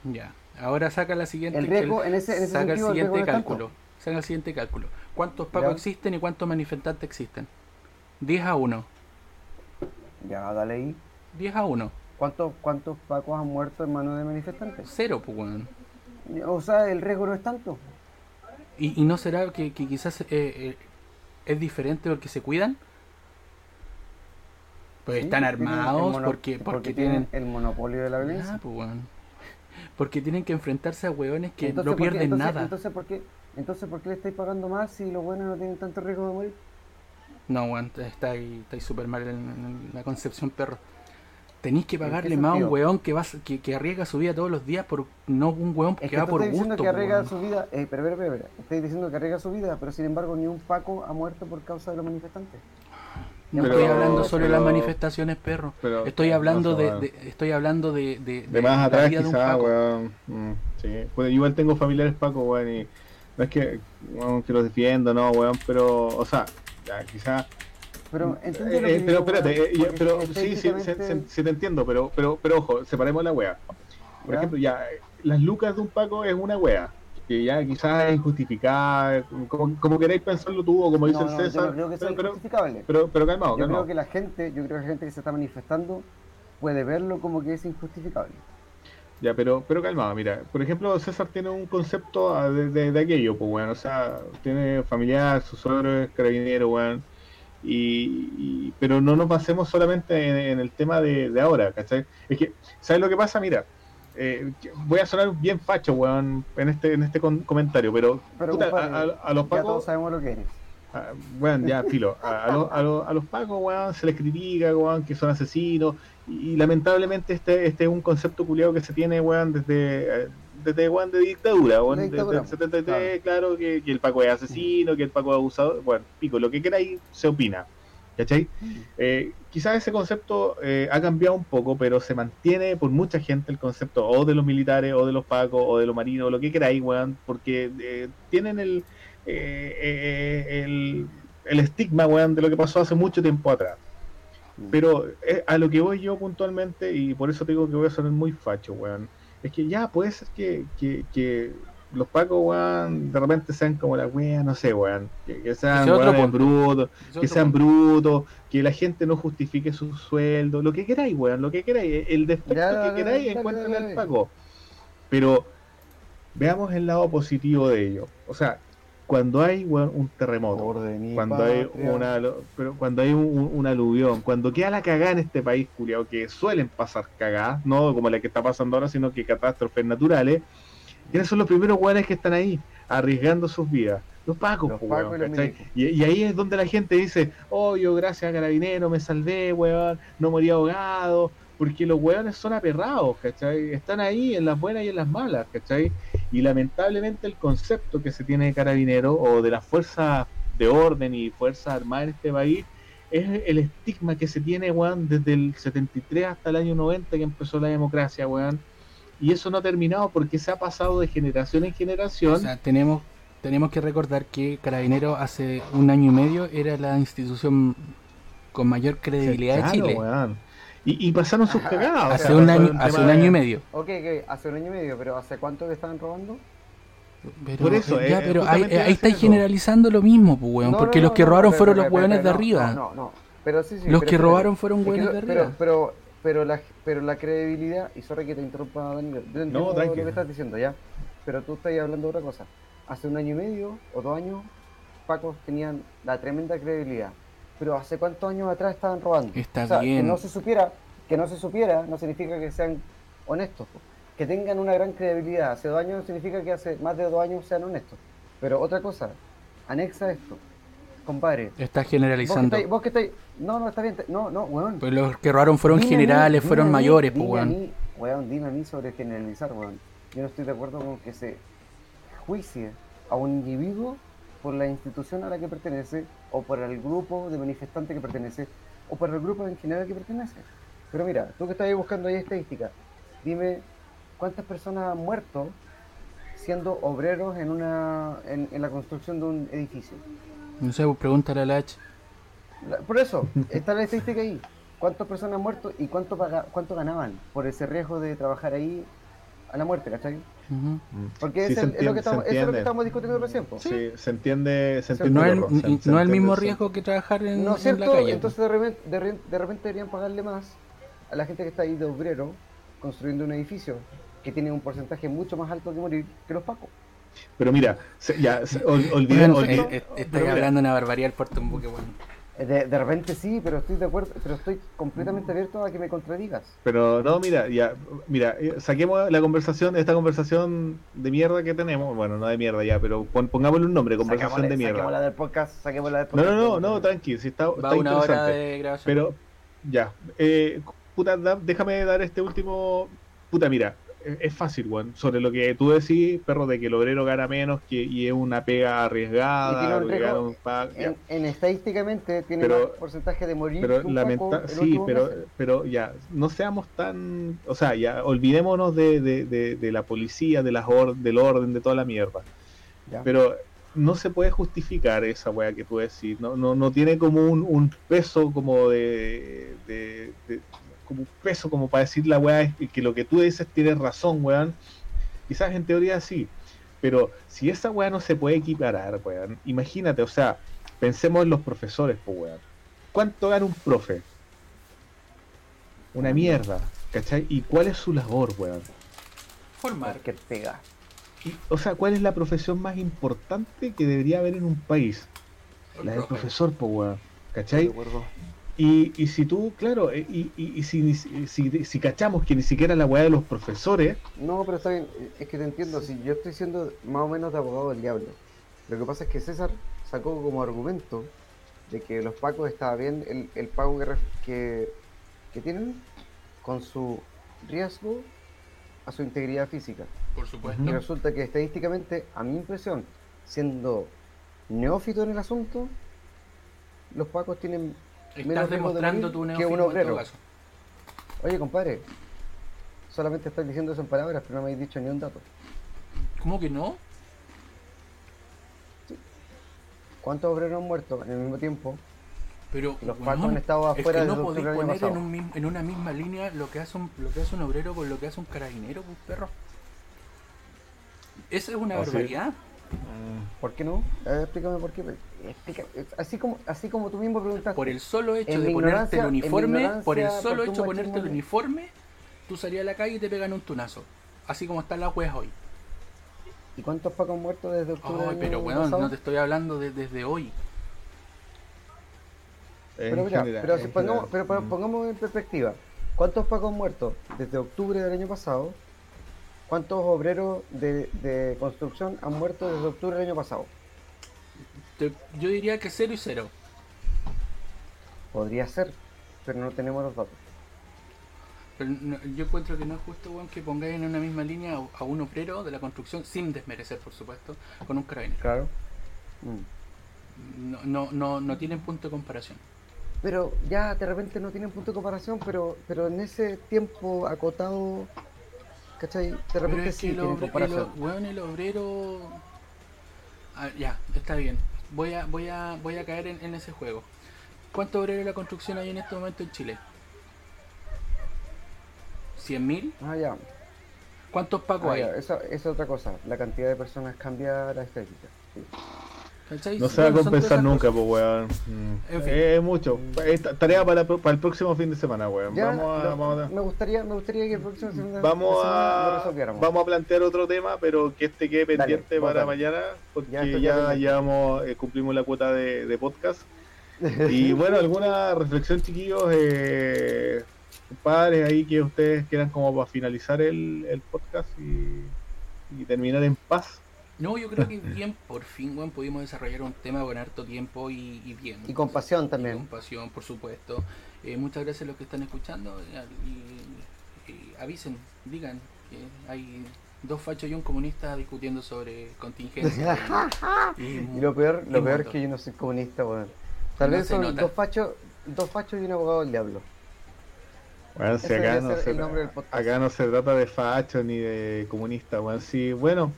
Ya, ahora saca la siguiente. El riesgo, en ese, saca el siguiente cálculo. saca el siguiente cálculo. ¿Cuántos pacos existen y cuántos manifestantes existen? 10 a 1. Ya, dale ahí. 10 a 1. ¿Cuántos, ¿Cuántos pacos han muerto en manos de manifestantes? Cero, pues, bueno. O sea, el riesgo no es tanto. ¿Y, y no será que, que quizás eh, eh es diferente porque se cuidan. Pues están armados porque, porque, tienen el monopolio de la violencia. Ah, pues, Porque tienen que enfrentarse a hueones que no pierden nada. Entonces ¿por, qué, entonces, ¿por qué le estáis pagando más si los buenos no tienen tanto riesgo de morir? No, weón, está ahí súper mal en, la concepción, perro. Tenéis que pagarle más a un weón que, va, que, que, arriesga su vida todos los días por no un weón que, va por gusto. diciendo que arriesga su vida, eh, pero, pero, pero, estáis diciendo que arriesga su vida, pero sin embargo ni un Paco ha muerto por causa de los manifestantes. No estoy hablando solo de las manifestaciones, perro. estoy hablando de, estoy hablando de de, de más atrás quizás, weón. Mm, sí. Pues, igual tengo familiares Paco, weón, y no es que, que los defiendo, no, weón, pero, o sea, ya, quizás pero, eh, eh, pero espérate, eh, pero sí, sí, sí, te entiendo, pero, pero, pero ojo, separemos la wea. Por ejemplo, ya, las lucas de un Paco es una wea, que ya quizás es injustificada, como, queréis pensarlo tú o como dice el César. Yo creo que es injustificable. Pero, pero calmado, Yo creo que la gente, yo creo que la gente que se está manifestando puede verlo como que es injustificable. Ya, pero, pero calmado, mira, por ejemplo, César tiene un concepto ah, de, de, aquello, pues, bueno, o sea, tiene familiar, su suegro es carabinero, weón. Y, pero no nos basemos solamente en, el tema de, ahora, ¿cachai? Es que, ¿sabes lo que pasa? Mira, eh, voy a sonar bien facho, weón, en este, en este comentario, pero, a, los pacos... todos sabemos lo que eres. bueno, ya, filo. A, a, los pacos, weón, se les critica, weón, que son asesinos. Y, lamentablemente este, este es un concepto culiado que se tiene, weón, desde... Eh, desde Juan de dictadura, bueno, desde el 73, claro, que, el Paco es asesino, que el Paco es abusador, bueno, pico, lo que queráis se opina. ¿Cachai? Eh, quizás ese concepto eh, ha cambiado un poco, pero se mantiene por mucha gente el concepto o de los militares, o de los pacos, o de los marinos, lo que queráis, weón, porque eh, tienen el, el, el, estigma, weón, de lo que pasó hace mucho tiempo atrás. Pero a lo que voy yo puntualmente, y por eso te digo que voy a sonar muy facho, weón es que ya puede ser que, los pacos, weón, de repente sean como la wea, no sé, weón. Que, que sean punto. brutos, que sean brutos, que la gente no justifique su sueldo, lo que queráis, weón, lo que queráis, el defecto Ya, que queráis, encuentren al paco. Pero veamos el lado positivo de ello. O sea, cuando hay weón, un terremoto, cuando hay una pero cuando hay un, aluvión, cuando queda la cagada en este país, culiao, que suelen pasar cagadas, no como la que está pasando ahora, sino que catástrofes naturales, ¿quiénes son los primeros weones que están ahí arriesgando sus vidas? Los pacos, Los pacos weón, y y, y ahí es donde la gente dice, oh, yo gracias a Carabinero me salvé, weón, no morí ahogado, porque los weones son aperrados, ¿cachai? Están ahí en las buenas y en las malas, ¿cachai? Y lamentablemente el concepto que se tiene de Carabinero o de las fuerzas de orden y fuerzas armadas en este país es el estigma que se tiene, weón, desde el 73 hasta el año 90 que empezó la democracia, weón. Y eso no ha terminado porque se ha pasado de generación en generación. O sea, tenemos, tenemos que recordar que Carabinero hace un año y medio era la institución con mayor credibilidad Claro, de Chile. weón. Y, y pasaron sus cagadas. o Hace sea, un año, hace un año y medio. Ok, ok, hace un año y medio, pero ¿hace cuánto que estaban robando? Pero, Por eso, eh, ya, eh, pero ahí, justamente ahí estáis eso. generalizando lo mismo, pues, weón. No, porque no, los que no, robaron pero- fueron pero- los weones de arriba. No, no, no. Pero sí, sí. Los pero que robaron fueron Es que weones lo- de pero, arriba. pero, pero, la, pero la credibilidad, y sorry que te interrumpa, Daniel, yo entiendo lo que estás diciendo ya, pero tú estás hablando de otra cosa. Hace un año y medio o dos años, Pacos tenían la tremenda credibilidad, pero ¿hace cuántos años atrás estaban robando? Está o sea, bien. Que no se supiera, que no se supiera, no significa que sean honestos. Que tengan una gran credibilidad hace dos años no significa que hace más de dos años sean honestos. Pero otra cosa, anexa esto, compadre. Estás generalizando. vos que estáis, no, no, está bien, no, no, weón. Pues los que robaron fueron Dime a mí, generales, fueron mayores, pues, dime a weón. mí, weón, dime a mí sobre generalizar, weón. Yo no estoy de acuerdo con que se juicie a un individuo por la institución a la que pertenece, o por el grupo de manifestantes que pertenece, o por el grupo en general que pertenece. Pero mira, tú que estás ahí buscando ahí estadística, dime cuántas personas han muerto siendo obreros en una en, en la construcción de un edificio. No sé, pues pregúntale a la H. La- Por eso, está la estadística ahí. ¿Cuántas personas han muerto y cuánto, paga, cuánto ganaban por ese riesgo de trabajar ahí a la muerte, ¿cachai? Ujú. Porque Sí, es, el- lo que estamos, eso es lo que estamos discutiendo recién. po. Sí, se entiende, se entiende No es, el error, se- se mismo eso. riesgo que trabajar en, ¿No es en la calle. Entonces de repente, de, re- de repente deberían pagarle más a la gente que está ahí de obrero construyendo un edificio que tiene un porcentaje mucho más alto que morir que los pacos. Pero mira, se- ya, se- ol- olviden, Bueno, olviden- eh, eh, mira, hablando una barbaridad el puerto en buque, weón. De, de repente sí, pero estoy de acuerdo, pero estoy completamente abierto a que me contradigas. Pero no, mira, ya, mira, eh, saquemos la conversación, esta conversación de mierda que tenemos, bueno, no de mierda ya, pero pon- pongámosle un nombre, conversación de mierda. Saquémosla del podcast, saquémosla del No, podcast. no, no, no, tranqui, si está, Va está una hora interesante. de grabación. Pero, ya, eh, puta, da- déjame dar este último, puta, mira, es fácil, weón, sobre lo que tú decís, perro, de que el obrero gana menos que, y es una pega arriesgada, un riesgo un. En, en estadísticamente tiene Pero- más porcentaje de morir pero lamenta sí pero pero ya no seamos tan o sea ya olvidémonos de, de, de, de la policía de las or- del orden de toda la mierda Ya. pero no se puede justificar esa weá que tú decís no no, no tiene como un, un peso como de, de- de- como un peso como para decir la weá es que lo que tú dices tienes razón weón quizás en teoría sí pero si esa weá no se puede equiparar weón imagínate o sea pensemos en los profesores pues weón ¿Cuánto gana un profe? Una mierda, ¿cachai? ¿Y cuál es su labor, weón? Formar. que pega. Y, o sea, ¿cuál es la profesión más importante que debería haber en un país? La del profesor, pues, weón. De ¿Cachai? Y, y si tú, claro, eh, y, y, y si, si, si, si cachamos que ni siquiera la weá de los profesores, No, pero está bien, es que te entiendo, si yo estoy siendo más o menos de abogado del diablo. Lo que pasa es que César sacó como argumento de que los pacos estaba bien el, el pago que, ref- que, que tienen con su riesgo a su integridad física. Por supuesto. Y resulta que estadísticamente, a mi impresión, siendo neófito en el asunto, los pacos tienen Estás demostrando tu que un en todo obrero. caso. Oye, compadre, solamente estás diciendo eso en palabras, pero no me habéis dicho ni un dato. ¿Cómo que no? ¿Cuántos obreros han muerto en el mismo tiempo? Pero Los pacos han estado es afuera que desde no podéis poner en, un una misma línea lo que hace un, lo que hace un obrero con lo que hace un carabinero, pues perro. Esa es una ¿Ah, sí? barbaridad. ¿Por qué no? Eh, explícame por qué. Explica- así, como, así como tú mismo preguntaste. Por el solo hecho de ponerte el uniforme, por el solo hecho de ponerte el uniforme, tú salías a la calle y te pegan un tunazo. Así como están las weas hoy. ¿Y cuántos pacos muertos desde octubre del pero weón, pasado? no te estoy hablando de- desde hoy. En Pero mira, general, pero, si pongamos, pero Mm. pongamos en perspectiva. ¿Cuántos pacos muertos desde octubre del año pasado? ¿Cuántos obreros de, de construcción han muerto desde octubre del año pasado? Yo diría que cero y cero. Podría ser, pero no tenemos los datos. Pero no- yo encuentro que no es justo, weón, que pongáis en una misma línea a, a un obrero de la construcción, sin desmerecer, por supuesto, con un carabinero. Claro. Mm. No, no, no, no tienen punto de comparación. Pero ya de repente no tienen punto de comparación, pero, pero en ese tiempo acotado, ¿cachai? De Pero repente que sí el, tienen obre- el, comparación. o- weón, el obrero... Ah, ya, está bien. Voy a, voy a, voy a caer en, en ese juego. ¿Cuántos obreros de la construcción hay en este momento en Chile? ¿100.000? Ah, ya. ¿Cuántos pacos Ah, hay? ya. Esa, esa es otra cosa. La cantidad de personas cambia la estadística. Sí. ¿Cachai? No se va a compensar nunca, pues, weón. Mm. En fin. Es mucho. Tarea para, el próximo fin de semana, weón. Ya, Vamos a, lo- vamos a- me gustaría, me gustaría que el próximo semana, Vamos semana lo a, resolviéramos. vamos a plantear otro tema, pero que este quede pendiente para mañana, porque Ya, ya, llevamos, eh, cumplimos la cuota de, de podcast. *laughs* Y bueno, alguna reflexión, chiquillos, eh, padres ahí que ustedes quieran como para finalizar el, el podcast y, y terminar en paz. No, yo creo que bien, por fin, weón, pudimos desarrollar un tema con harto tiempo y, y bien. Y con pasión Y también. con pasión, por supuesto. Eh, muchas gracias a los que están escuchando y, y avisen, digan que hay dos fachos y un comunista discutiendo sobre contingencia. y, *laughs* y Y lo peor, lo peor es que yo no soy comunista, weón. Tal No vez son nota. dos fachos, dos fachos y un abogado del diablo. Bueno, si acá, no se, acá no se trata de facho ni de comunista, weón. Sí, bueno,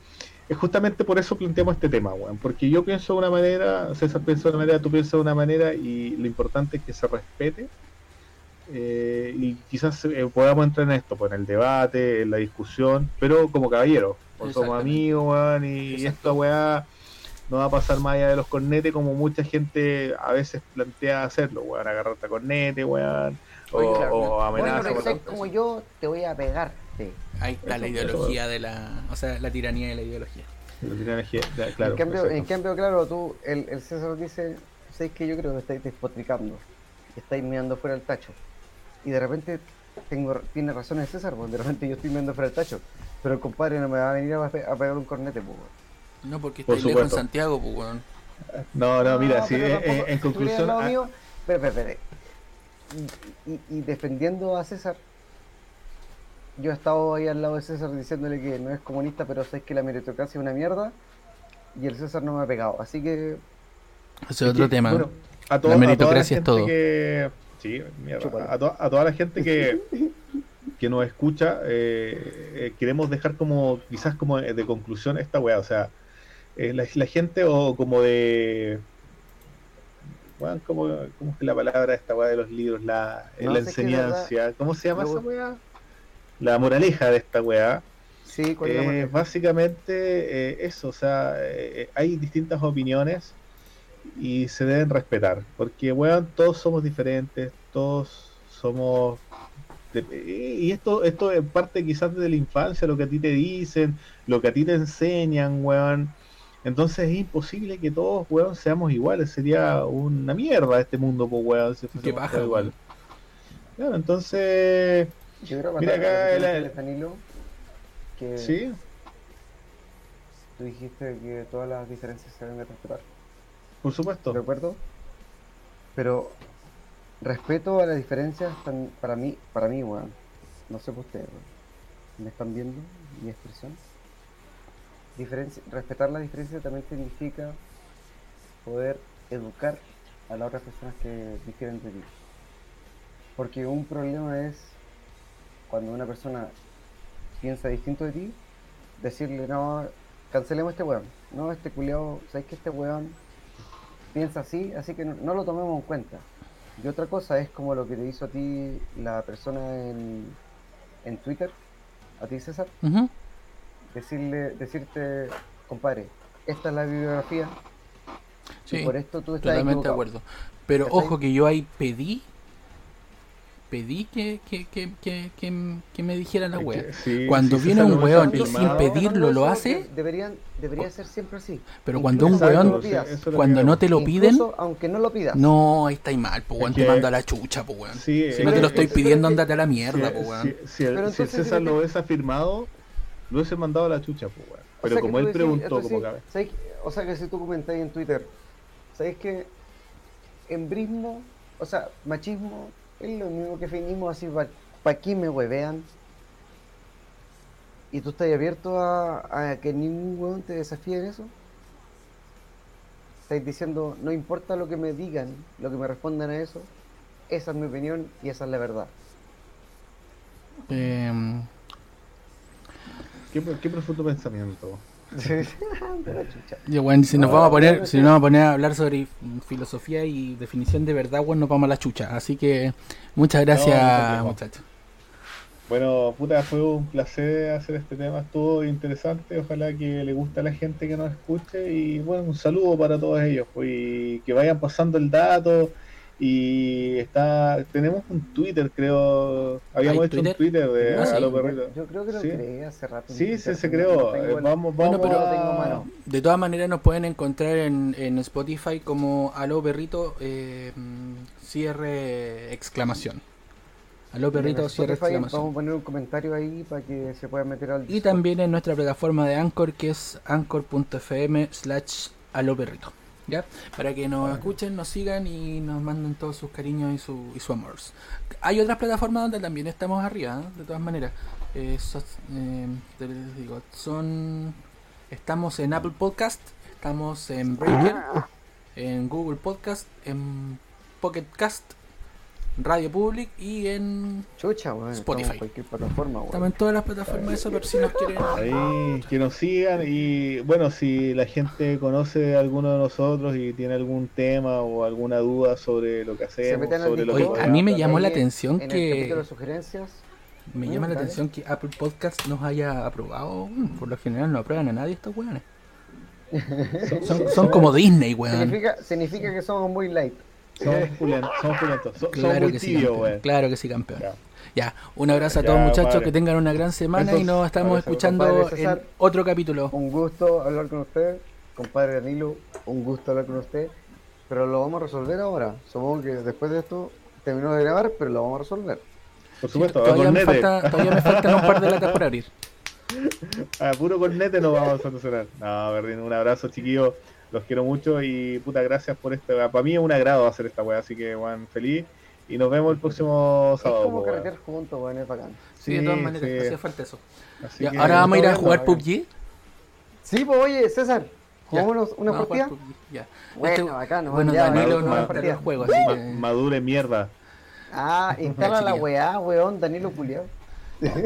es justamente por eso planteamos este tema, weón. Porque yo pienso de una manera, César piensa de una manera, tú piensas de una manera, y lo importante es que se respete. eh, y quizás eh, podamos entrar en esto, pues en el debate, en la discusión, pero como caballeros, pues somos amigos, weón, y Exacto. esta weá no va a pasar más allá de los cornetes como mucha gente a veces plantea hacerlo, weón, agarrarte a cornete, weón, o, claro, o amenaza. Bueno, como yo, te voy a pegar. Sí. Ahí está la ideología de la. O sea, la tiranía de la ideología. Energía, ya, claro, en, cambio, exacto. en cambio, claro, tú, el, el César dice, ¿sabes que Yo creo que estáis despotricando, estáis mirando fuera del tacho. Y de repente tengo, tiene razón el César, pues de repente yo estoy mirando fuera del tacho. Pero el compadre no me va a venir a, pe- a pegar un cornete, pues. No, porque Por está lejos en. Santiago, pues, weón. No, no, mira, sí, pero eh, tampoco- eh, en si conclusión, ah, mío- y- y defendiendo a César, yo he estado ahí al lado de César diciéndole que no es comunista, pero sabes que la meritocracia es una mierda. Y el César no me ha pegado. Así que, Ese es otro que, tema. bueno, a toda- La meritocracia es toda la todo. gente que- sí, mierda, a, to- a toda la gente que, *laughs* que nos escucha, eh, eh, queremos dejar como, quizás como de, conclusión esta weá, o sea, eh, la, la gente o como de... Weón, ¿cómo, ¿Cómo es la palabra esta weá de los libros? La, No, la sé que de verdad- enseñanza. ¿Cómo se llama esa weá? La moraleja de esta weá. sí, ¿cuál es Eh, básicamente eh, eso, o sea, eh, hay distintas opiniones y se deben respetar, porque weón, todos somos diferentes, todos somos de- y esto esto es parte quizás de la infancia, lo que a ti te dicen, lo que a ti te enseñan, weón. Entonces es imposible que todos, weón, seamos iguales, sería una mierda este mundo, pues, weón, si iguales. weón. Claro, entonces, Yo creo mira que acá acá la- Danilo, que sí, tú dijiste que todas las diferencias se deben de respetar. por supuesto. ¿De acuerdo? Pero respeto a las diferencias para mí, para mí, weón. No sé por ustedes, weón. ¿Me están viendo mi expresión? Diferencia, respetar la diferencia también significa poder educar a las otras personas que difieren de ti. Porque un problema es cuando una persona piensa distinto de ti, decirle, no, cancelemos este weón. No, este culiao, ¿sabes que este weón piensa así? Así que no, no lo tomemos en cuenta. Y otra cosa es como lo que te hizo a ti la persona en, en Twitter, a ti César, decirle, decirte, compadre, esta es la bibliografía, Sí, y por esto tú estás totalmente de acuerdo. Pero ojo que yo ahí pedí, pedí que, que, que, que, que, que me dijeran la wea. sí, Cuando sí, viene un weón y sin pedirlo lo hace, de- Deberían, debería ser siempre así. pero cuando un weón, no pidas. cuando no te lo piden, aunque no lo pidas. no, ahí está mal, pues weón, te mando a la chucha, pues weón. Sí, Si es no te lo estoy es- pidiendo, andate a la Si, mierda, pues weón. si- si el, si el César lo hubiese firmado, lo hubiese mandado a la chucha, pues, weón. O Pero sea como él decís- preguntó, entonces, como cabe. O sea que si tú comentáis en Twitter, ¿sabéis que embrismo, o sea, machismo, es lo mismo que feminismo, así, ¿para qué me huevean? ¿Y tú estás abierto a, a que ningún huevón te desafíe en eso? Estáis diciendo, no importa lo que me digan, lo que me respondan a eso, esa es mi opinión y esa es la verdad. Eh, ¿Qué, qué profundo pensamiento. Weón, *laughs* si nos No, vamos a poner, si nos vamos a poner a hablar sobre filosofía y definición de verdad, weón, nos vamos a la chucha. Así que muchas gracias, muchachos. Bueno, puta, fue un placer hacer este tema, estuvo interesante, ojalá que le guste a la gente que nos escuche y bueno, un saludo para todos ellos, pues, y que vayan pasando el dato y está, tenemos un Twitter creo, habíamos ¿Hay hecho Twitter? un Twitter de Ah, sí. Aló Perrito. Yo creo que lo Sí. creé hace rato. Sí, se, creó, el- vamos, Bueno, vamos pero- a- tengo mano. De todas maneras nos pueden encontrar en, en Spotify como Aló Perrito eh, cierre exclamación. Aló Perrito cierre Spotify Vamos exclamación. a poner un comentario ahí para que se pueda meter al Y también en nuestra plataforma de Anchor que es anchor.fm slash Aló Perrito. ¿Ya? Para que nos escuchen, nos sigan y nos manden todos sus cariños y su, y su amor. Hay otras plataformas donde también estamos arriba, ¿eh? de todas maneras. Eh, so- eh, les digo, son estamos en Apple Podcast, estamos en Breaker, en Google Podcast, en Pocket Cast, Radio Public y en Chucha, weón. Spotify. cualquier plataforma, estamos en todas las plataformas eso por si nos quieren Ahí, que nos sigan y bueno, si la gente conoce a alguno de nosotros y tiene algún tema o alguna duda sobre lo que hacemos, metan al sobre lo que Discord. Oye, a mí me llamó la atención en que capítulo de sugerencias. me Mm, llama la atención que Apple Podcast nos haya aprobado. Por lo general no aprueban a nadie estos weones. Son, *laughs* son- son como Disney, weón. Significa, significa que somos muy light. Somos *laughs* pulentos, somos pulentos. So- somos Claro muy que sí, tibios. Claro que sí, campeón. Ya. Ya, un abrazo a Ya, todos muchachos, que tengan una gran semana y nos estamos escuchando en otro capítulo. Un gusto hablar con usted, compadre Danilo. Un gusto hablar con usted. Pero lo vamos a resolver ahora. Supongo que después de esto terminó de grabar, pero lo vamos a resolver. Por supuesto, Todavía me, falta, todavía me faltan un par de latas por abrir. *laughs* A puro cornete nos vamos a solucionar. No, Berlín, un abrazo, chiquillos. Los quiero mucho y puta gracias por esta. Para mí es un agrado hacer esta weá, así que weón, feliz. Y nos vemos el próximo Es sábado. como po, weón. carretear juntos, weón, es bacán. Sí, de todas maneras, sí. hacía falta eso. Así Ya, que- ahora vamos a ir a jugar bien, PUBG. Sí, pues oye, César, Ya, ¿jugámonos una vamos partida? Ya. Bueno, Este- bacano, bueno, ya, Danilo no va a el juego, así que... madure mierda. Ah, *laughs* instala la weá, weón, Danilo Culiao.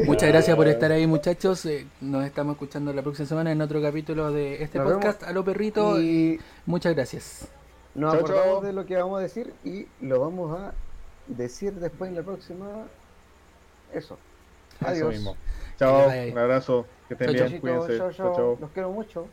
Muchas gracias por estar ahí, muchachos. Eh, nos estamos escuchando la próxima semana en otro capítulo de este Nos podcast. A lo perrito. Y Muchas gracias. nos Chao, acordamos de lo que vamos a decir y lo vamos a decir después en la próxima. Eso. Eso Adiós. mismo. Chao, un abrazo. Que estén Chao, bien, Chau, cuídense. chau, Chao, chau. chao. Los quiero mucho.